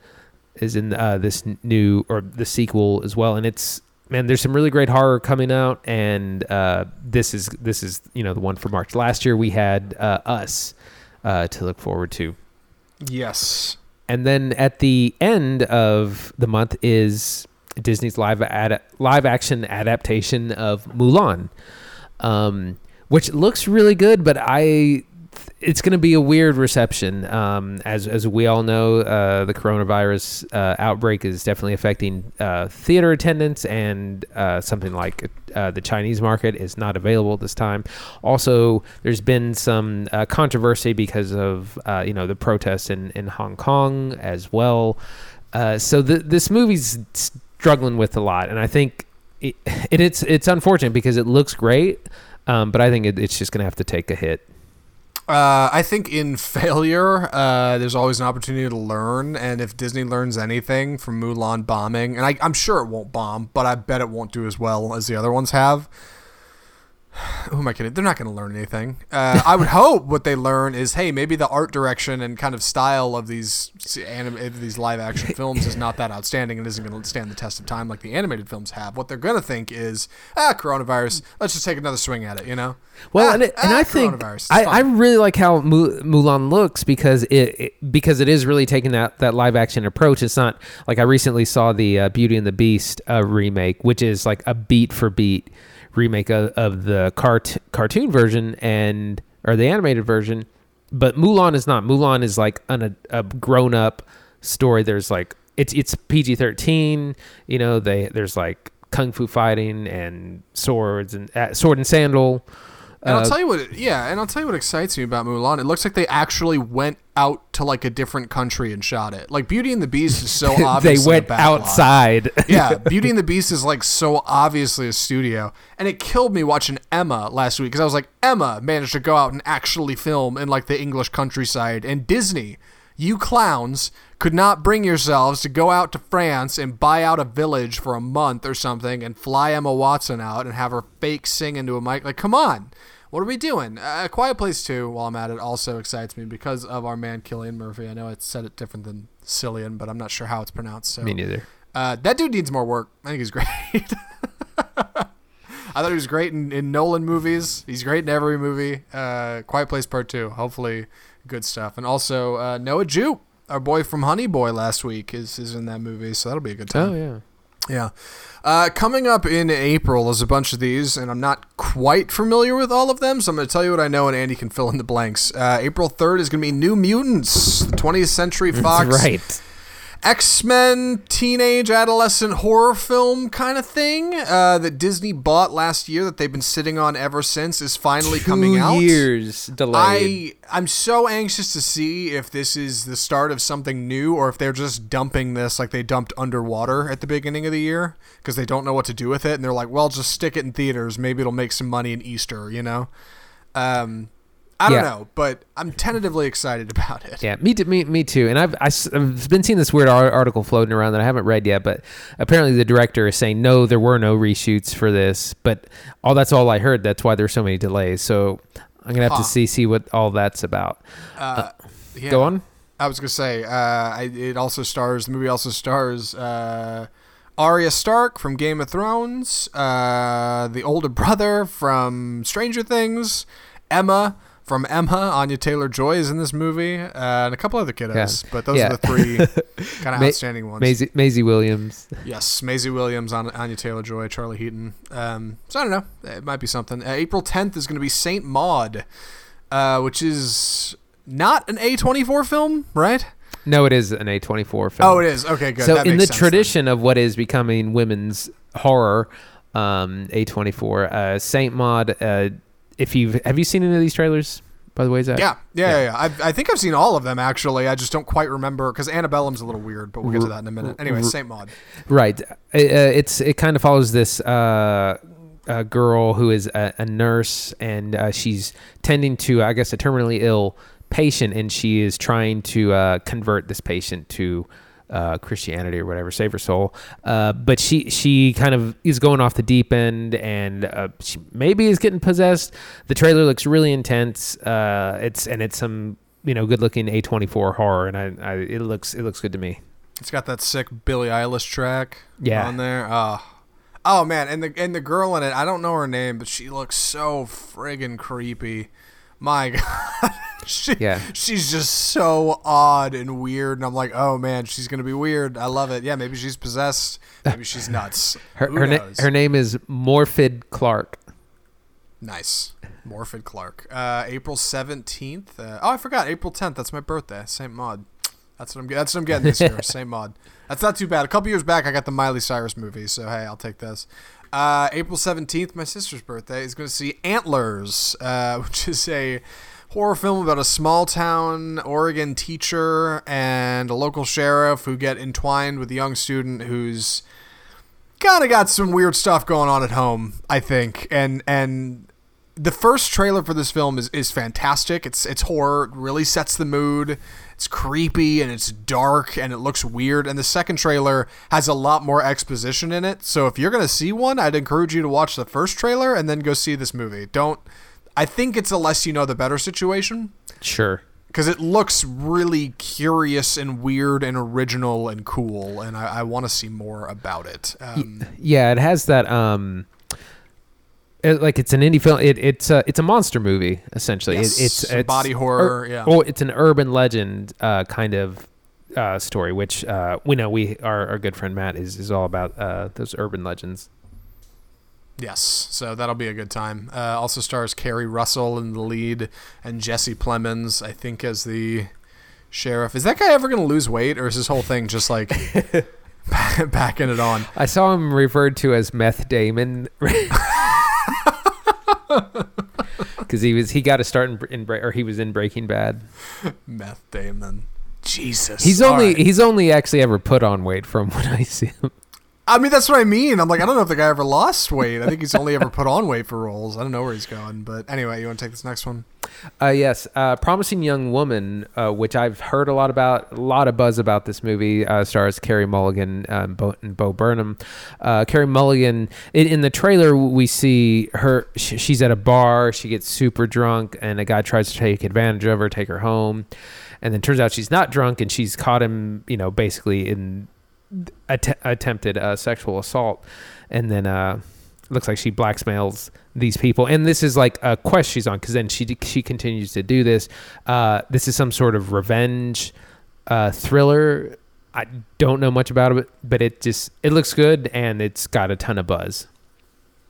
is in uh, this new or the sequel as well, and it's man, there's some really great horror coming out, and uh, this is this is you know the one for March. Last year we had uh, Us uh, to look forward to, yes. and then at the end of the month is Disney's live ad- live action adaptation of Mulan, um, which looks really good, but I it's going to be a weird reception. Um, as as we all know, uh, the coronavirus uh, outbreak is definitely affecting uh, theater attendance, and uh, something like uh, the Chinese market is not available this time. Also, there's been some uh, controversy because of you know the protests in in Hong Kong as well. So the, this movie's struggling with a lot, and I think it, it, it's it's unfortunate because it looks great, um, but I think it, it's just going to have to take a hit. Uh, I think in failure, uh, there's always an opportunity to learn. And if Disney learns anything from Mulan bombing, and I, I'm sure it won't bomb, but I bet it won't do as well as the other ones have. Who am I kidding? They're not going to learn anything. Uh, I would hope what they learn is, hey, maybe the art direction and kind of style of these anim- these live action films is not that outstanding and isn't going to stand the test of time like the animated films have. What they're going to think is, ah, coronavirus. Let's just take another swing at it. You know? Well, Ah, and, it, and ah, I think I. I really like how Mu- Mulan looks because it, it because it is really taking that, that live action approach. It's not like I recently saw the uh, Beauty and the Beast uh, remake, which is like a beat for beat remake of, of the cart- cartoon version and or the animated version. But Mulan is not. Mulan is like an, a, grown up story. There's like it's it's PG thirteen. You know, they there's like kung fu fighting and swords and uh, sword and sandal. And Uh, I'll tell you what, yeah, and I'll tell you what excites me about Mulan. It looks like they actually went out to like a different country and shot it. Like Beauty and the Beast is so obvious. they went outside. yeah, Beauty and the Beast is like so obviously a studio, and it killed me watching Emma last week because I was like, Emma managed to go out and actually film in like the English countryside, and Disney, you clowns, could not bring yourselves to go out to France and buy out a village for a month or something and fly Emma Watson out and have her fake sing into a mic. Like, come on. What are we doing? Uh, Quiet Place 2, while I'm at it, also excites me because of our man Cillian Murphy. I know it's said it different than Cillian, but I'm not sure how it's pronounced. So Me neither. uh, that dude needs more work. I think he's great. I thought he was great in, in Nolan movies. He's great in every movie. Uh, Quiet Place Part Two. Hopefully, good stuff. And also uh, Noah Jupe, our boy from Honey Boy last week, is is in that movie. So that'll be a good time. Oh yeah. Yeah. Uh, coming up in April is a bunch of these, and I'm not quite familiar with all of them, so I'm going to tell you what I know, and Andy can fill in the blanks. Uh, April 3rd is going to be New Mutants, the 20th Century Fox That's right. X Men teenage adolescent horror film kind of thing uh, that Disney bought last year that they've been sitting on ever since is finally coming Two out. years delayed. I I'm so anxious to see if this is the start of something new or if they're just dumping this like they dumped Underwater at the beginning of the year because they don't know what to do with it and they're like, well, just stick it in theaters. Maybe it'll make some money in Easter, you know. Um, I don't Yeah. know, but I'm tentatively excited about it. Yeah, me too. Me, me too. And I've I, have been seeing this weird article floating around that I haven't read yet. But apparently, the director is saying no, there were no reshoots for this. But all that's all I heard. That's why there's so many delays. So I'm gonna have Huh. to see see what all that's about. Uh, yeah. Go on. I was gonna say, uh, I, it also stars. The movie also stars uh, Arya Stark from Game of Thrones, uh, the older brother from Stranger Things, Emma from Emma. Anya Taylor Joy is in this movie, uh, and a couple other kiddos. Yeah. But those Yeah. are the three kind of Ma- outstanding ones. Maisie, Maisie Williams. Yes, Maisie Williams, An- Anya Taylor Joy, Charlie Heaton. Um, so I don't know. It might be something. Uh, April 10th is going to be Saint Maud, uh, which is not an A24 film, right? No, it is an A24 film. Oh, it is. Okay, good. So That in the sense then. tradition of what is becoming women's horror, um, A24. Uh, Saint Maud. Uh, if you've have you seen any of these trailers? By the way, Zach. Yeah, yeah, yeah. yeah. I, I think I've seen all of them actually. I just don't quite remember because Antebellum's a little weird, but we'll get to that in a minute. Anyway, Saint Maud. Right. Uh, it's it kind of follows this uh, uh, girl who is a, a nurse and uh, she's tending to, I guess, a terminally ill patient, and she is trying to uh, convert this patient to. Uh, Christianity or whatever, save her soul. Uh, but she she kind of is going off the deep end, and uh, she maybe is getting possessed. The trailer looks really intense. Uh, it's and it's some you know good looking A twenty four horror, and I, I it looks it looks good to me. It's got that sick Billie Eilish track Yeah. on there. Oh. oh man, and the and the girl in it, I don't know her name, but she looks so friggin' creepy. My god. she, Yeah. She's just so odd and weird and I'm like, "Oh man, she's going to be weird. I love it." Yeah, maybe she's possessed. Maybe she's nuts. Her Who her, na- her name is Morfydd Clark. Nice. Morfydd Clark. Uh, April 17th. Uh, oh, I forgot. April 10th. That's my birthday. St. Maud. That's what I'm. That's what I'm getting this year. St. Maud. That's not too bad. A couple years back, I got the Miley Cyrus movie, so hey, I'll take this. Uh, April 17th, my sister's birthday, is going to see Antlers, uh, which is a horror film about a small town Oregon teacher and a local sheriff who get entwined with a young student who's kind of got some weird stuff going on at home, I think. And and the first trailer for this film is, is fantastic. It's it's horror, it really sets the mood. It's creepy and it's dark and it looks weird. And the second trailer has a lot more exposition in it. So if you're gonna see one, I'd encourage you to watch the first trailer and then go see this movie. Don't. I think it's a less you know the better situation Sure. because it looks really curious and weird and original and cool, and I, I want to see more about it. Um, Yeah, it has that. Um, it, like it's an indie film. It, it's a it's a monster movie essentially. Yes, it, it's it's body horror, ur- yeah. Oh, it's an urban legend uh, kind of uh, story, which uh, we know we our, our good friend Matt is is all about uh, those urban legends. Yes, so that'll be a good time. Uh, also stars Keri Russell in the lead and Jesse Plemons, I think, as the sheriff. Is that guy ever going to lose weight, or is this whole thing just like backing it on? I saw him referred to as Meth Damon. Because he was he got a start in, in or he was in Breaking Bad. Meth Damon. Jesus. He's only right. he's only actually ever put on weight from when I see him. I mean, that's what I mean. I'm like, I don't know if the guy ever lost weight. I think he's only ever put on weight for roles. I don't know where he's going. But anyway, you want to take this next one? Uh, yes, uh, promising young woman, uh, which I've heard a lot about, a lot of buzz about this movie. Uh, stars Carey Mulligan and, Bo, and Bo Burnham. Uh, Carey Mulligan in, in the trailer, we see her. Sh- she's at a bar. She gets super drunk, and a guy tries to take advantage of her, take her home, and then turns out she's not drunk, and she's caught him. You know, basically in att- attempted uh, sexual assault, and then uh, looks like she blackmails these people. And this is like a quest she's on because then she she continues to do this. Uh, this is some sort of revenge uh, thriller. I don't know much about it, but it just it looks good and it's got a ton of buzz.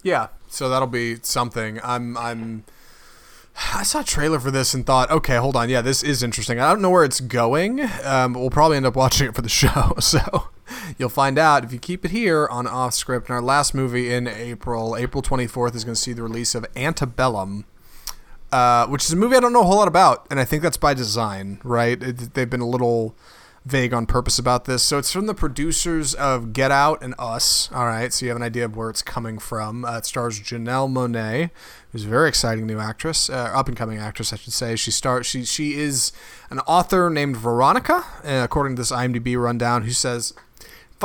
Yeah, so that'll be something. I'm I'm I saw a trailer for this and thought, okay, hold on, yeah, this is interesting. I don't know where it's going, um, but we'll probably end up watching it for the show. So you'll find out if you keep it here on Off Script. And our last movie in April, April 24th, is going to see the release of Antebellum. Uh, which is a movie I don't know a whole lot about, and I think that's by design, right? It, they've been a little vague on purpose about this. So it's from the producers of Get Out and Us. All right, so you have an idea of where it's coming from. Uh, it stars Janelle Monáe, who's a very exciting new actress, uh, up and coming actress, I should say. She start she she is an author named Veronica, uh, according to this IMDb rundown, who says.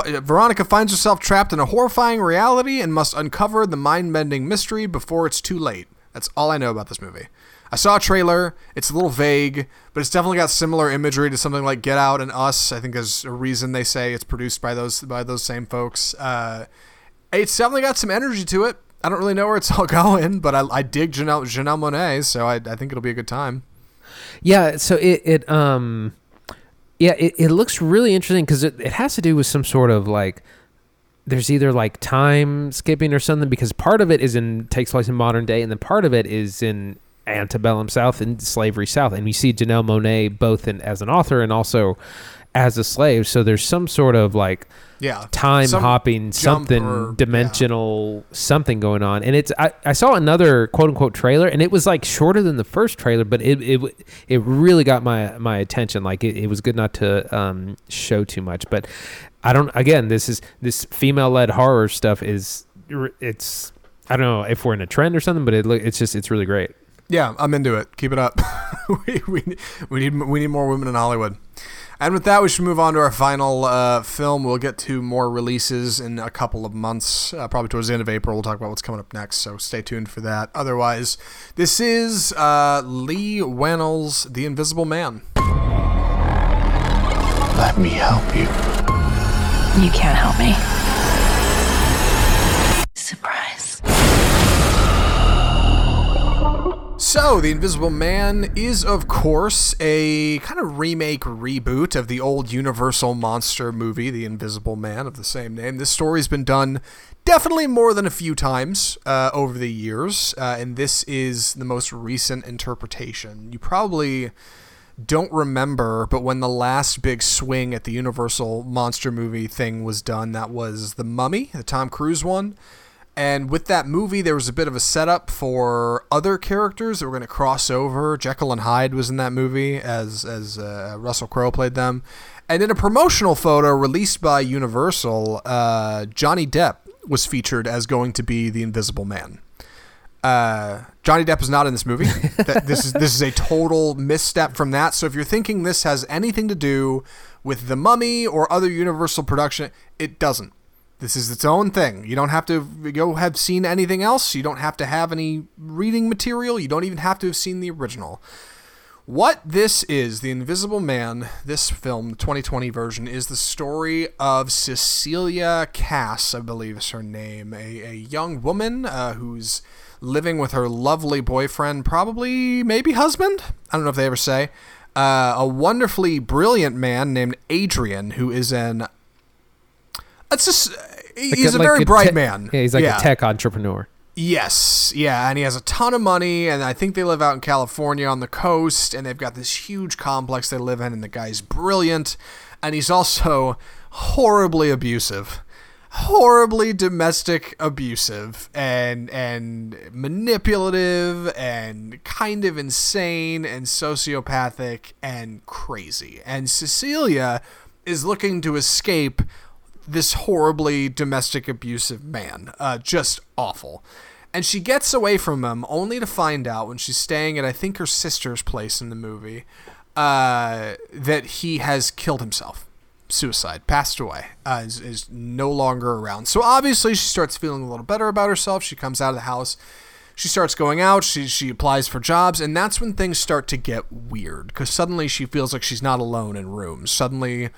Veronica finds herself trapped in a horrifying reality and must uncover the mind bending mystery before it's too late. That's all I know about this movie. I saw a trailer. It's a little vague, but it's definitely got similar imagery to something like Get Out and Us. I think there's a reason they say it's produced by those by those same folks. Uh, it's definitely got some energy to it. I don't really know where it's all going, but I, I dig Janelle, Janelle Monáe, so I, I think it'll be a good time. Yeah, so it, it um yeah, it, it looks really interesting because it, it has to do with some sort of like there's either like time skipping or something because part of it is in takes place in modern day and then part of it is in antebellum south and slavery south. And you see janelle monáe both in as an author and also as a slave. So there's some sort of like Yeah. time Some hopping something or- dimensional something going on. And it's I, I saw another quote unquote trailer and it was like shorter than the first trailer but it it, it really got my my attention. Like it, it was good not to um show too much. But i don't again this is this female led horror stuff is it's i don't know if we're in a trend or something but it look it's just it's really great Yeah, I'm into it. Keep it up. we, we, we need we need more women in Hollywood. And with that, we should move on to our final uh, film. We'll get to more releases in a couple of months, uh, probably towards the end of April. We'll talk about what's coming up next, so stay tuned for that. Otherwise, this is uh, Leigh Whannell's The Invisible Man. Let me help you. You can't help me. So, The Invisible Man is, of course, a kind of remake reboot of the old Universal monster movie, The Invisible Man, of the same name. This story's been done definitely more than a few times uh, over the years, uh, and this is the most recent interpretation. You probably don't remember, but when the last big swing at the Universal monster movie thing was done, that was The Mummy, the Tom Cruise one. And with that movie, there was a bit of a setup for other characters that were going to cross over. Jekyll and Hyde was in that movie as as uh, Russell Crowe played them. And in a promotional photo released by Universal, uh, Johnny Depp was featured as going to be the Invisible Man. Uh, Johnny Depp is not in this movie. That- this is this is a total misstep from that. So if you're thinking this has anything to do with the Mummy or other Universal production, it doesn't. This is its own thing. You don't have to go have seen anything else. You don't have to have any reading material. You don't even have to have seen the original. What this is, The Invisible Man, this film, the 2020 version, is the story of Cecilia Kass, I believe is her name, a, a young woman uh, who's living with her lovely boyfriend, probably, maybe husband? I don't know if they ever say. Uh, a wonderfully brilliant man named Adrian, who is an. It's just. He's a Like very bright te- man. yeah he's like a tech entrepreneur Yes, yeah, and he has a ton of money, and I think they live out in California on the coast, and they've got this huge complex they live in, and the guy's brilliant, and he's also horribly abusive, horribly domestic abusive, and and manipulative, and kind of insane, and sociopathic, and crazy, and Cecilia is looking to escape this horribly domestic abusive man. Uh, just awful. And she gets away from him only to find out when she's staying at, I think, her sister's place in the movie, uh, that he has killed himself. Suicide, passed away, uh, is, is no longer around. So obviously, she starts feeling a little better about herself. She comes out of the house. She starts going out. She, she applies for jobs. And that's when things start to get weird because suddenly she feels like she's not alone in rooms. Suddenly,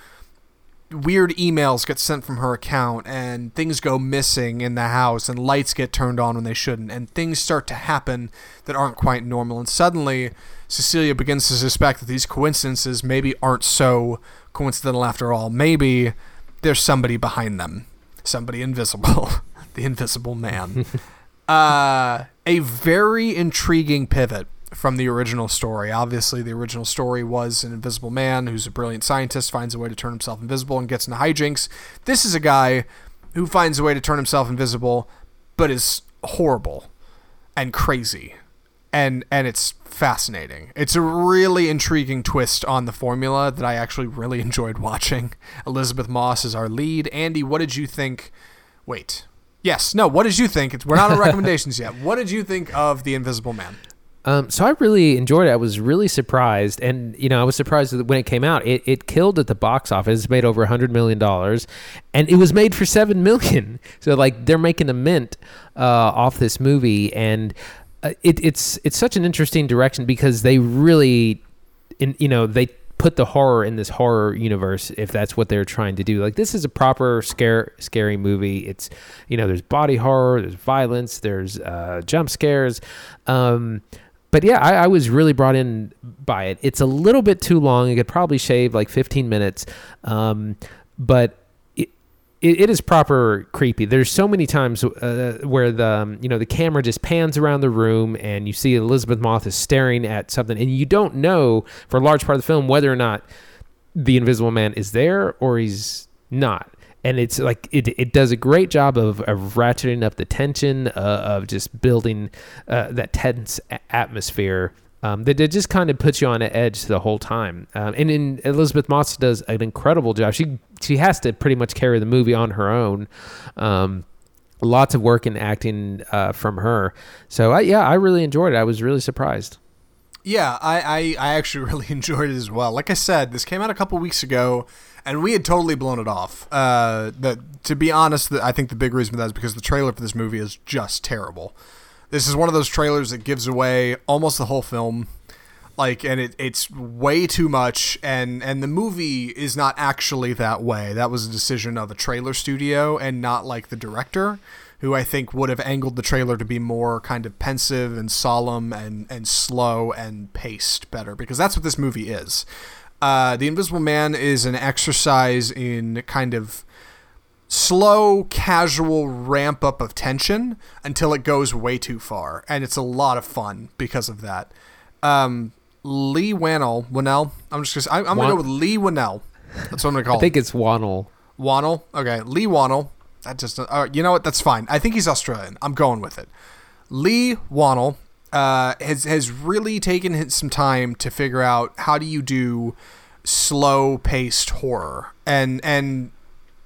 weird emails get sent from her account and things go missing in the house and lights get turned on when they shouldn't and things start to happen that aren't quite normal. And suddenly Cecilia begins to suspect that these coincidences maybe aren't so coincidental after all. Maybe there's somebody behind them. Somebody invisible. The invisible man. Uh, a very intriguing pivot from the original story. Obviously, the original story was an invisible man who's a brilliant scientist, finds a way to turn himself invisible and gets into hijinks. This is a guy who finds a way to turn himself invisible, but is horrible and crazy. And and it's fascinating. It's a really intriguing twist on the formula that I actually really enjoyed watching. Elisabeth Moss is our lead. Andy, what did you think? Wait. Yes. No. What did you think? It's, we're not on recommendations yet. What did you think of The Invisible Man? Um, so I really enjoyed it. I was really surprised, and you know, I was surprised that when it came out. It, it killed at the box office. It made over hundred million dollars, and it was made for seven million. So like they're making a mint uh, off this movie, and uh, it, it's it's such an interesting direction because they really, in you know, they put the horror in this horror universe if that's what they're trying to do. Like this is a proper scare scary movie. It's you know, there's body horror, there's violence, there's uh, jump scares. Um, but yeah, I, I was really brought in by it. It's a little bit too long. It could probably shave like 15 minutes, um, but it, it, it is proper creepy. There's so many times uh, where the um, you know the camera just pans around the room and you see Elisabeth Moss is staring at something, and you don't know for a large part of the film whether or not the Invisible Man is there or he's not. And it's like it, it does a great job of, of ratcheting up the tension, uh, of just building uh, that tense a- atmosphere um, that just kind of puts you on edge the whole time. Um, and in Elisabeth Moss does an incredible job. She she has to pretty much carry the movie on her own. Um, lots of work and acting uh, from her. So I, yeah, I really enjoyed it. I was really surprised. Yeah, I, I, I actually really enjoyed it as well. Like I said, this came out a couple weeks ago, and we had totally blown it off. Uh, to be honest, the, I think the big reason for that is because the trailer for this movie is just terrible. This is one of those trailers that gives away almost the whole film, like, and it, it's way too much. And and the movie is not actually that way. That was a decision of a trailer studio and not like the director who I think would have angled the trailer to be more kind of pensive and solemn and, and slow and paced better because that's what this movie is. Uh, the Invisible Man is an exercise in kind of slow, casual ramp up of tension until it goes way too far, and it's a lot of fun because of that. Um, Leigh Whannell, Whannell. I'm just gonna. I, I'm gonna go with Leigh Whannell. That's what I'm gonna call I think him. it's Whannell. Whannell. Okay, Leigh Whannell. That just. Uh, you know what? That's fine. I think he's Australian. I'm going with it. Leigh Whannell uh, has has really taken some time to figure out how do you do slow paced horror and and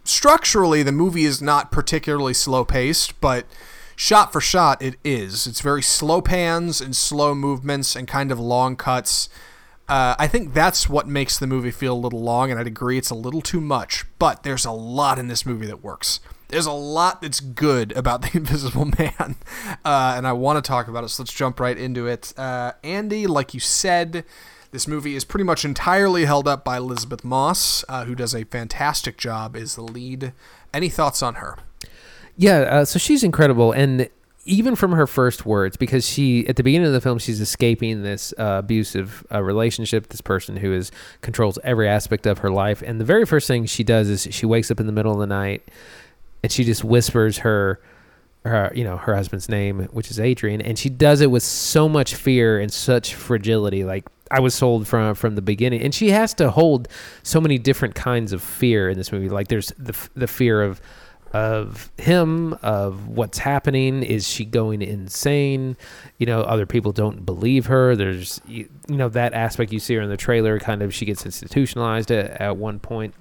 structurally the movie is not particularly slow paced but shot for shot it is it's very slow pans and slow movements and kind of long cuts uh, I think that's what makes the movie feel a little long, and I'd agree it's a little too much. But there's a lot in this movie that works. There's a lot that's good about the Invisible Man, uh, and I want to talk about it. So let's jump right into it. Uh, Andy, like you said, this movie is pretty much entirely held up by Elisabeth Moss, uh, who does a fantastic job as the lead. Any thoughts on her? Yeah, uh, so she's incredible, and even from her first words, because she at the beginning of the film she's escaping this uh, abusive uh, relationship, this person who is controls every aspect of her life, and the very first thing she does is she wakes up in the middle of the night, and she just whispers her. Her, you know, her husband's name, which is Adrian, and she does it with so much fear and such fragility. Like I was sold from from the beginning, and she has to hold so many different kinds of fear in this movie. Like there's the the fear of of him, of what's happening. Is she going insane? You know, other people don't believe her. There's, you, you know, that aspect you see her in the trailer. Kind of, she gets institutionalized at, at one point.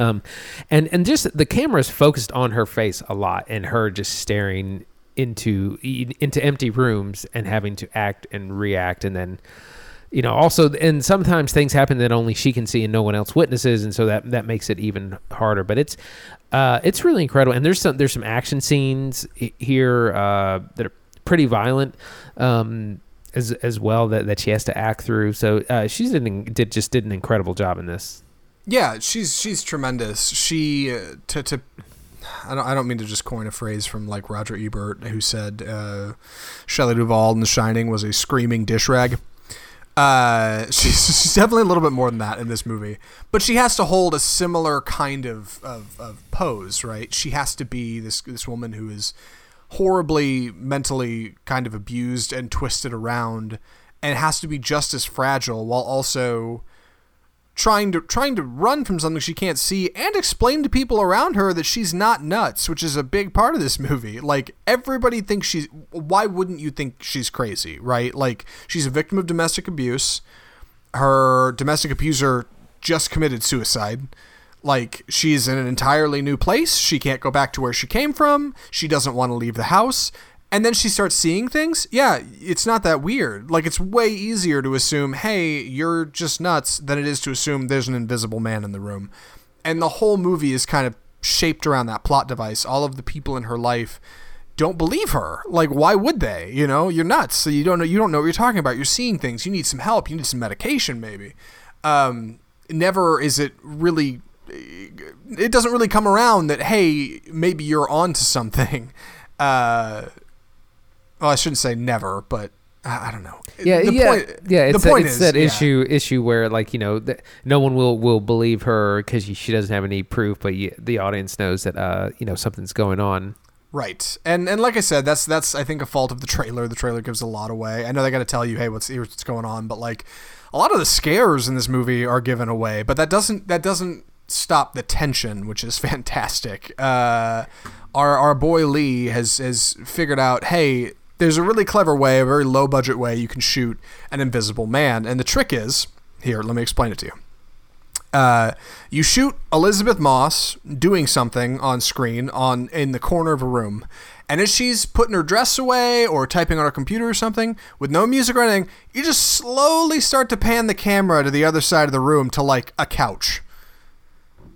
Um, and and just the camera is focused on her face a lot, and her just staring into into empty rooms and having to act and react, and then you know also and sometimes things happen that only she can see and no one else witnesses and so that that makes it even harder. But it's uh it's really incredible. And there's some there's some action scenes here uh that are pretty violent um as as well that, that she has to act through. So uh did, did just did an incredible job in this Yeah, she's she's tremendous. She uh, to to I don't I don't mean to just coin a phrase from like Roger Ebert who said uh, Shelley Duvall in The Shining was a screaming dish rag. Uh, she's, she's definitely a little bit more than that in this movie, but she has to hold a similar kind of, of, of pose, right? She has to be this this woman who is horribly mentally kind of abused and twisted around, and has to be just as fragile while also trying to trying to run from something she can't see and explain to people around her that she's not nuts, which is a big part of this movie. Like everybody thinks she's why wouldn't you think she's crazy, right? Like she's a victim of domestic abuse. Her domestic abuser just committed suicide. Like she's in an entirely new place. She can't go back to where she came from. She doesn't want to leave the house. And then she starts seeing things. Yeah, it's not that weird. Like it's way easier to assume, "Hey, you're just nuts," than it is to assume there's an invisible man in the room. And the whole movie is kind of shaped around that plot device. All of the people in her life don't believe her. Like, why would they? You know, you're nuts. So you don't know. You don't know what you're talking about. You're seeing things. You need some help. You need some medication, maybe. Um, never is it really. It doesn't really come around that hey, maybe you're onto something. Uh, well, I shouldn't say never, but I, I don't know. yeah the yeah point, yeah it's, the that- point it's is that yeah. issue issue where like you know th- no one will will believe her because she doesn't have any proof but you, the audience knows that uh you know something's going on Right, and and like I said, that's that's I think a fault of the trailer. The trailer gives a lot away. I know they got to tell you, hey, what's what's going on, but like a lot of the scares in this movie are given away, but that doesn't that doesn't stop the tension, which is fantastic. Uh, our our boy Leigh has has figured out, hey, there's a really clever way, a very low budget way you can shoot an invisible man, and the trick is here. Let me explain it to you. Uh, you shoot Elisabeth Moss doing something on screen on in the corner of a room, and as she's putting her dress away or typing on her computer or something with no music or anything, you just slowly start to pan the camera to the other side of the room to like a couch,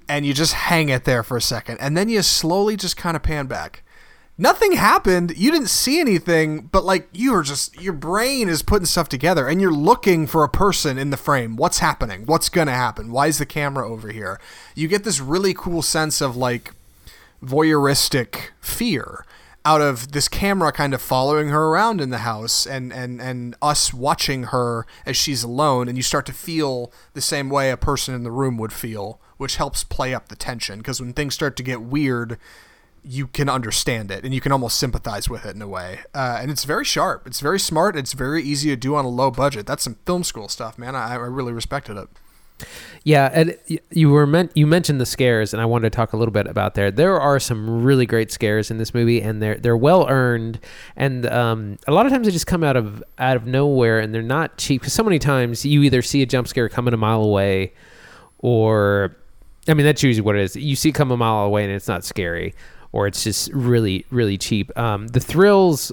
and you just hang it there for a second, and then you slowly just kind of pan back. Nothing happened. You didn't see anything, but like you are just your brain is putting stuff together and you're looking for a person in the frame. What's happening? What's going to happen? Why is the camera over here? You get this really cool sense of like voyeuristic fear out of this camera kind of following her around in the house and, and, and us watching her as she's alone and you start to feel the same way a person in the room would feel which helps play up the tension because when things start to get weird you can understand it and you can almost sympathize with it in a way uh, and it's very sharp it's very smart it's very easy to do on a low budget that's some film school stuff man i, I really respected it Yeah, and you were meant you mentioned the scares, and I wanted to talk a little bit about there. There are some really great scares in this movie, and they're they're well earned, and um, a lot of times they just come out of out of nowhere, and they're not cheap. Because so many times you either see a jump scare coming a mile away, or I mean that's usually what it is. You see come a mile away, and it's not scary, or it's just really really cheap. Um, the thrills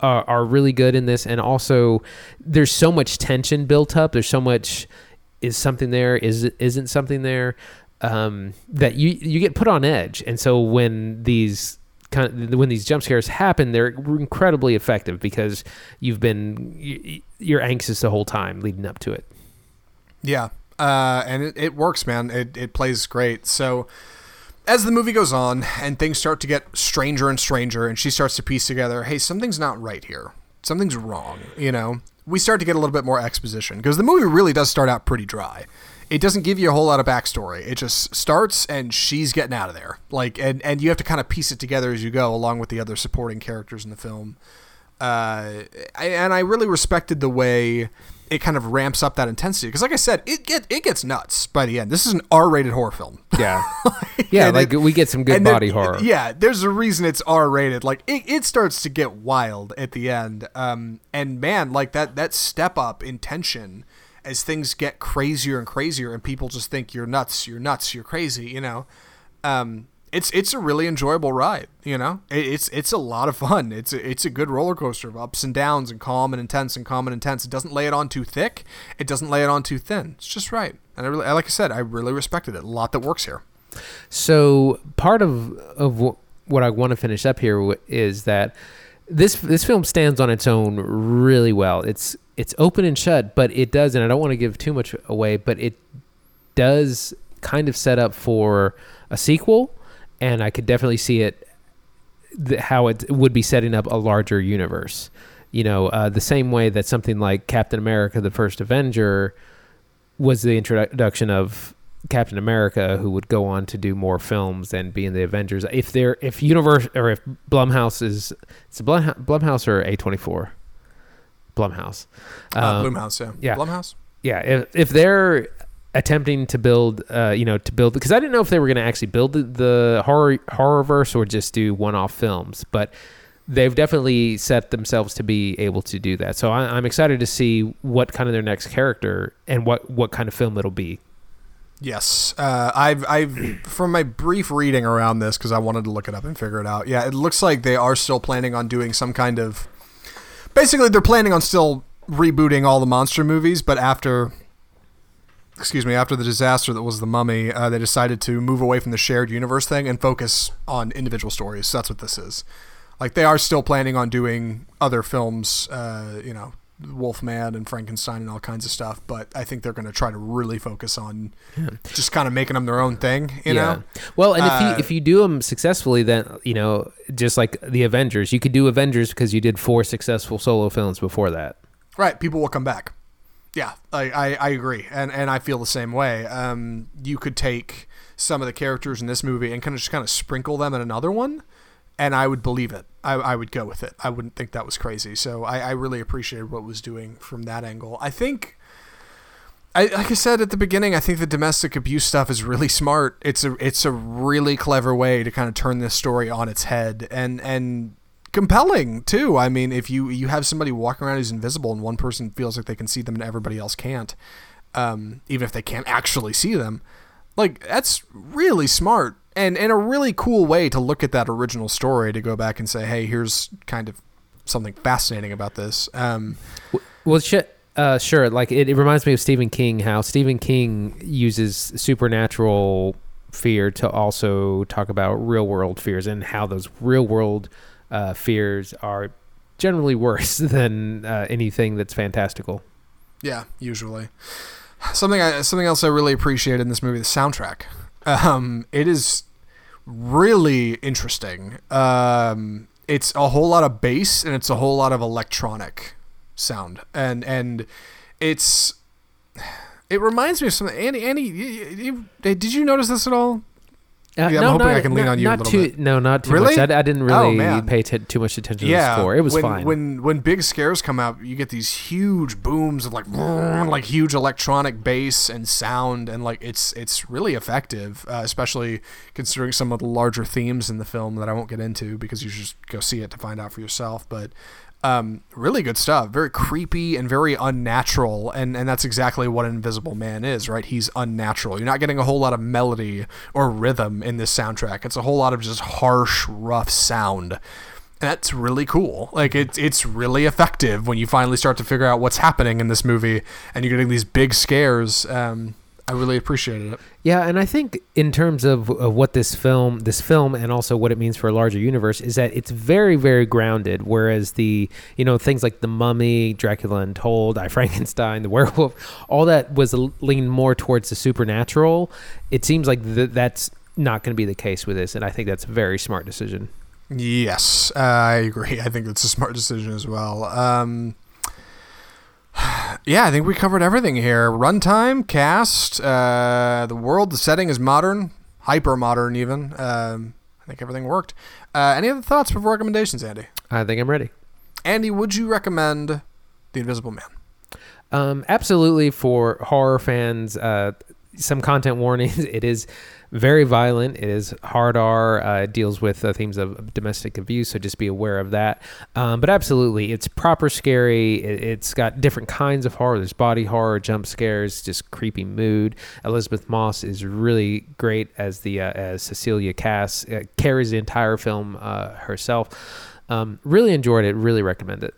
are, are really good in this, and also there's so much tension built up. There's so much is something there is isn't something there um, that you you get put on edge and so when these kind of, when these jump scares happen they're incredibly effective because you've been you, you're anxious the whole time leading up to it Yeah, uh, and it, it works, man. It, it plays great. So as the movie goes on and things start to get stranger and stranger, and she starts to piece together, hey, something's not right here. Something's wrong. You know, we start to get a little bit more exposition because the movie really does start out pretty dry. It doesn't give you a whole lot of backstory. It just starts and she's getting out of there. Like, and and you have to kind of piece it together as you go, along with the other supporting characters in the film uh, and I really respected the way it kind of ramps up that intensity because, like I said, it get it gets nuts by the end. This is an R-rated horror film. yeah yeah like it- we get some good and there- body horror Yeah, there's a reason it's R-rated. Like it, it starts to get wild at the end. Um, and man, like that that step up in tension as things get crazier and crazier, and people just think you're nuts, you're nuts, you're crazy. You know, um, it's it's a really enjoyable ride. You know, it, it's it's a lot of fun. It's a, it's a good roller coaster of ups and downs and calm and intense and calm and intense. It doesn't lay it on too thick. It doesn't lay it on too thin. It's just right. And I really, like I said, I really respected it. A lot that works here. So part of of wh- what I want to finish up here is that this this film stands on its own really well. It's it's open and shut, but it does, and I don't want to give too much away, but it does kind of set up for a sequel, and I could definitely see it th- how it would be setting up a larger universe. You know, uh, the same way that something like Captain America: The First Avenger was the introduction of Captain America, who would go on to do more films and be in the Avengers. If they're if Universe or if Blumhouse is it's a Blumhouse, Blumhouse or A twenty four, Blumhouse, Uh, Um, Blumhouse, yeah. yeah. Blumhouse. yeah. If if they're attempting to build, uh, you know, to build because I didn't know if they were going to actually build the, the horror horror verse or just do one off films, but they've definitely set themselves to be able to do that. So I, I'm excited to see what kind of their next character and what what kind of film it'll be. Yes, uh, I've I've from my brief reading around this because I wanted to look it up and figure it out. Yeah, it looks like they are still planning on doing some kind of. Basically, they're planning on still rebooting all the monster movies, but after. Excuse me. After the disaster that was the Mummy, uh, they decided to move away from the shared universe thing and focus on individual stories. So that's what this is. Like they are still planning on doing other films, uh, you know, Wolfman and Frankenstein and all kinds of stuff. But I think they're going to try to really focus on just kind of making them their own thing. You know, Well, and if Uh, you if you do them successfully, then you know, just like the Avengers, you could do Avengers because you did four successful solo films before that. right? People will come back. Yeah, I, I, I agree, and and I feel the same way. Um, you could take some of the characters in this movie and kind of just kind of sprinkle them in another one, and I would believe it. I, I would go with it. I wouldn't think that was crazy. So I, I really appreciated what was doing from that angle. I think I, like I said at the beginning, I think the domestic abuse stuff is really smart. It's a it's a really clever way to kind of turn this story on its head and and compelling too. I mean, if you you have somebody walking around who's invisible and one person feels like they can see them and everybody else can't, um, even if they can't actually see them, like that's really smart and and a really cool way to look at that original story to go back and say, hey, here's kind of something fascinating about this. Um, Well, shit. Uh, sure. Like it, it reminds me of Stephen King. How Stephen King uses supernatural fear to also talk about real world fears and how those real world uh, fears are generally worse than uh, anything that's fantastical. Yeah, usually. Something I, something else I really appreciate in this movie, the soundtrack. Um, it is really interesting. Um, it's a whole lot of bass and it's a whole lot of electronic sound, and and it's it reminds me of something. Andy, Andy, did you notice this at all? Uh, Yeah, I'm hoping I can lean on you a not little too, bit. No, not too Really? much. I, I didn't Oh, really man. pay t- too much attention to yeah, the score. It was when, fine. When when big scares come out, you get these huge booms of like like huge electronic bass and sound, and like it's it's really effective, uh, especially considering some of the larger themes in the film that I won't get into because you should just go see it to find out for yourself. But um, really good stuff, very creepy and very unnatural, and and that's exactly what Invisible Man is, right? He's unnatural. You're not getting a whole lot of melody or rhythm in this soundtrack. It's a whole lot of just harsh, rough sound. And that's really cool. Like it's it's really effective when you finally start to figure out what's happening in this movie, and you're getting these big scares. Um, I really appreciated it. Yeah, and I think in terms of, of what this film, this film, and also what it means for a larger universe, is that it's very, very grounded. Whereas the, you know, things like the Mummy, Dracula Untold, I Frankenstein, the Werewolf, all that was leaned more towards the supernatural. It seems like th- that's not going to be the case with this, and I think that's a very smart decision. Yes, uh, I agree. I think that's a smart decision as well. Um, yeah, I think we covered everything here. Runtime, cast, uh, the world, the setting is modern, hyper modern even. Um, I think everything worked. Uh, any other thoughts before recommendations, Andy? I think I'm ready. Andy, would you recommend The Invisible Man? Um, absolutely for horror fans. Uh, some content warnings. It is very violent. It is hard R. Uh, it deals with uh, themes of domestic abuse, so just be aware of that. Um, but absolutely, it's proper scary. It, it's got different kinds of horror. There's body horror, jump scares, just creepy mood. Elisabeth Moss is really great as the uh, as Cecilia Kass. Carries the entire film uh, herself. Um, really enjoyed it. Really recommend it.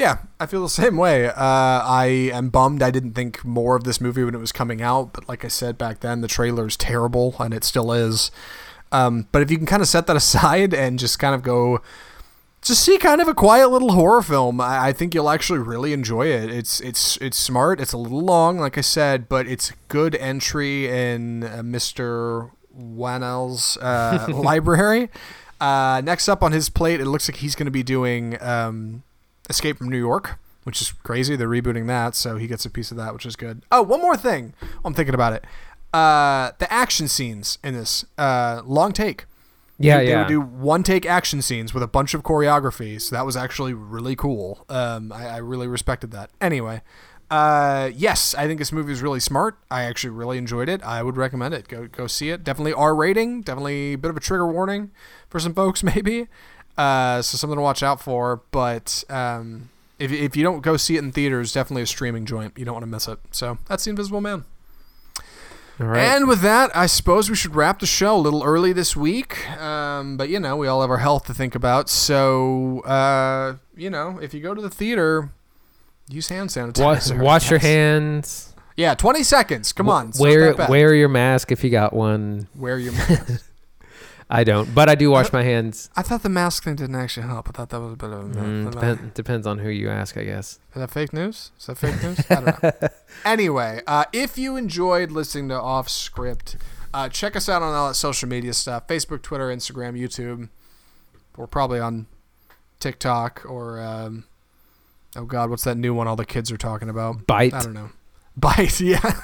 Yeah, I feel the same way. Uh, I am bummed I didn't think more of this movie when it was coming out, but like I said back then, the trailer is terrible, and it still is. Um, but if you can kind of set that aside and just kind of go, just see kind of a quiet little horror film, I, I think you'll actually really enjoy it. It's it's it's smart. It's a little long, like I said, but it's a good entry in uh, Mr. Whannell's uh, library. Uh, next up on his plate, it looks like he's going to be doing. Um, Escape from New York, which is crazy. They're rebooting that, so he gets a piece of that, which is good. Oh, one more thing. I'm thinking about it. Uh, the action scenes in this uh, long take. Yeah, they, they would do one take action scenes with a bunch of choreography. So that was actually really cool. Um, I, I really respected that. Anyway, uh, yes, I think this movie is really smart. I actually really enjoyed it. I would recommend it. Go go see it. Definitely R rating. Definitely a bit of a trigger warning for some folks, maybe. Uh, so something to watch out for. But um, if if you don't go see it in theaters, definitely a streaming joint. You don't want to miss it. So that's The Invisible Man. All right. And with that, I suppose we should wrap the show a little early this week. Um, but you know, we all have our health to think about. So uh, you know, if you go to the theater, use hand sanitizer. Wash, wash your hands. Yeah, twenty seconds. Come on. wear wear your mask if you got one. wear your mask. I don't, but I do wash my hands. I thought the mask thing didn't actually help. I thought that was a bit of a myth. Mm, depend, depends on who you ask, I guess. Is that fake news? Is that fake news? I don't know. anyway, uh, if you enjoyed listening to Off Script, uh, check us out on all that social media stuff Facebook, Twitter, Instagram, YouTube. We're probably on TikTok or, um, oh God, what's that new one all the kids are talking about? Byte. I don't know. Byte, yeah.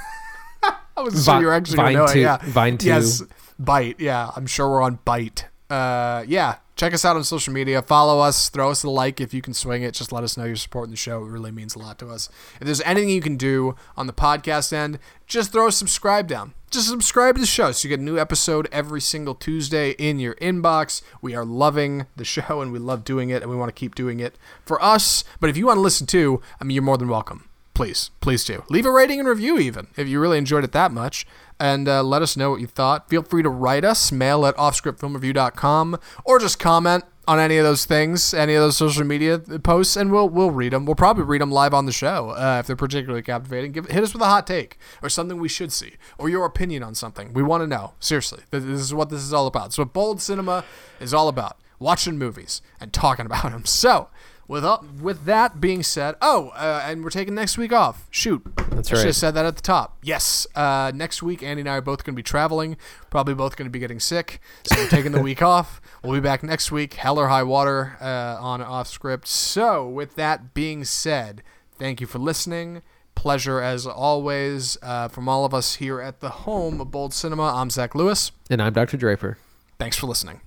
I was sure you were actually going to know it. Yeah. Vine two. Yes, Byte. Yeah, I'm sure we're on Byte. Uh, yeah, check us out on social media. Follow us. Throw us a like if you can swing it. Just let us know you're supporting the show. It really means a lot to us. If there's anything you can do on the podcast end, just throw a subscribe down. Just subscribe to the show so you get a new episode every single Tuesday in your inbox. We are loving the show and we love doing it and we want to keep doing it for us. But if you want to listen too, I mean, you're more than welcome. Please, please do. Leave a rating and review even if you really enjoyed it that much and uh, let us know what you thought. Feel free to write us, mail at offscriptfilmreview.com, or just comment on any of those things, any of those social media posts, and we'll we'll read them. We'll probably read them live on the show uh, if they're particularly captivating. Give hit us with a hot take or something we should see or your opinion on something. We want to know. Seriously, this is what this is all about. So, bold cinema is all about: watching movies and talking about them. So. With, uh, with that being said, oh, uh, and we're taking next week off. Shoot, That's I should right. have said that at the top. Yes, uh, next week Andy and I are both going to be traveling. Probably both going to be getting sick, so we're taking the week off. We'll be back next week, hell or high water, uh, on off script. So, with that being said, thank you for listening. Pleasure as always uh, from all of us here at the home of Bold Cinema. I'm Zach Lewis. And I'm Dr. Draper. Thanks for listening.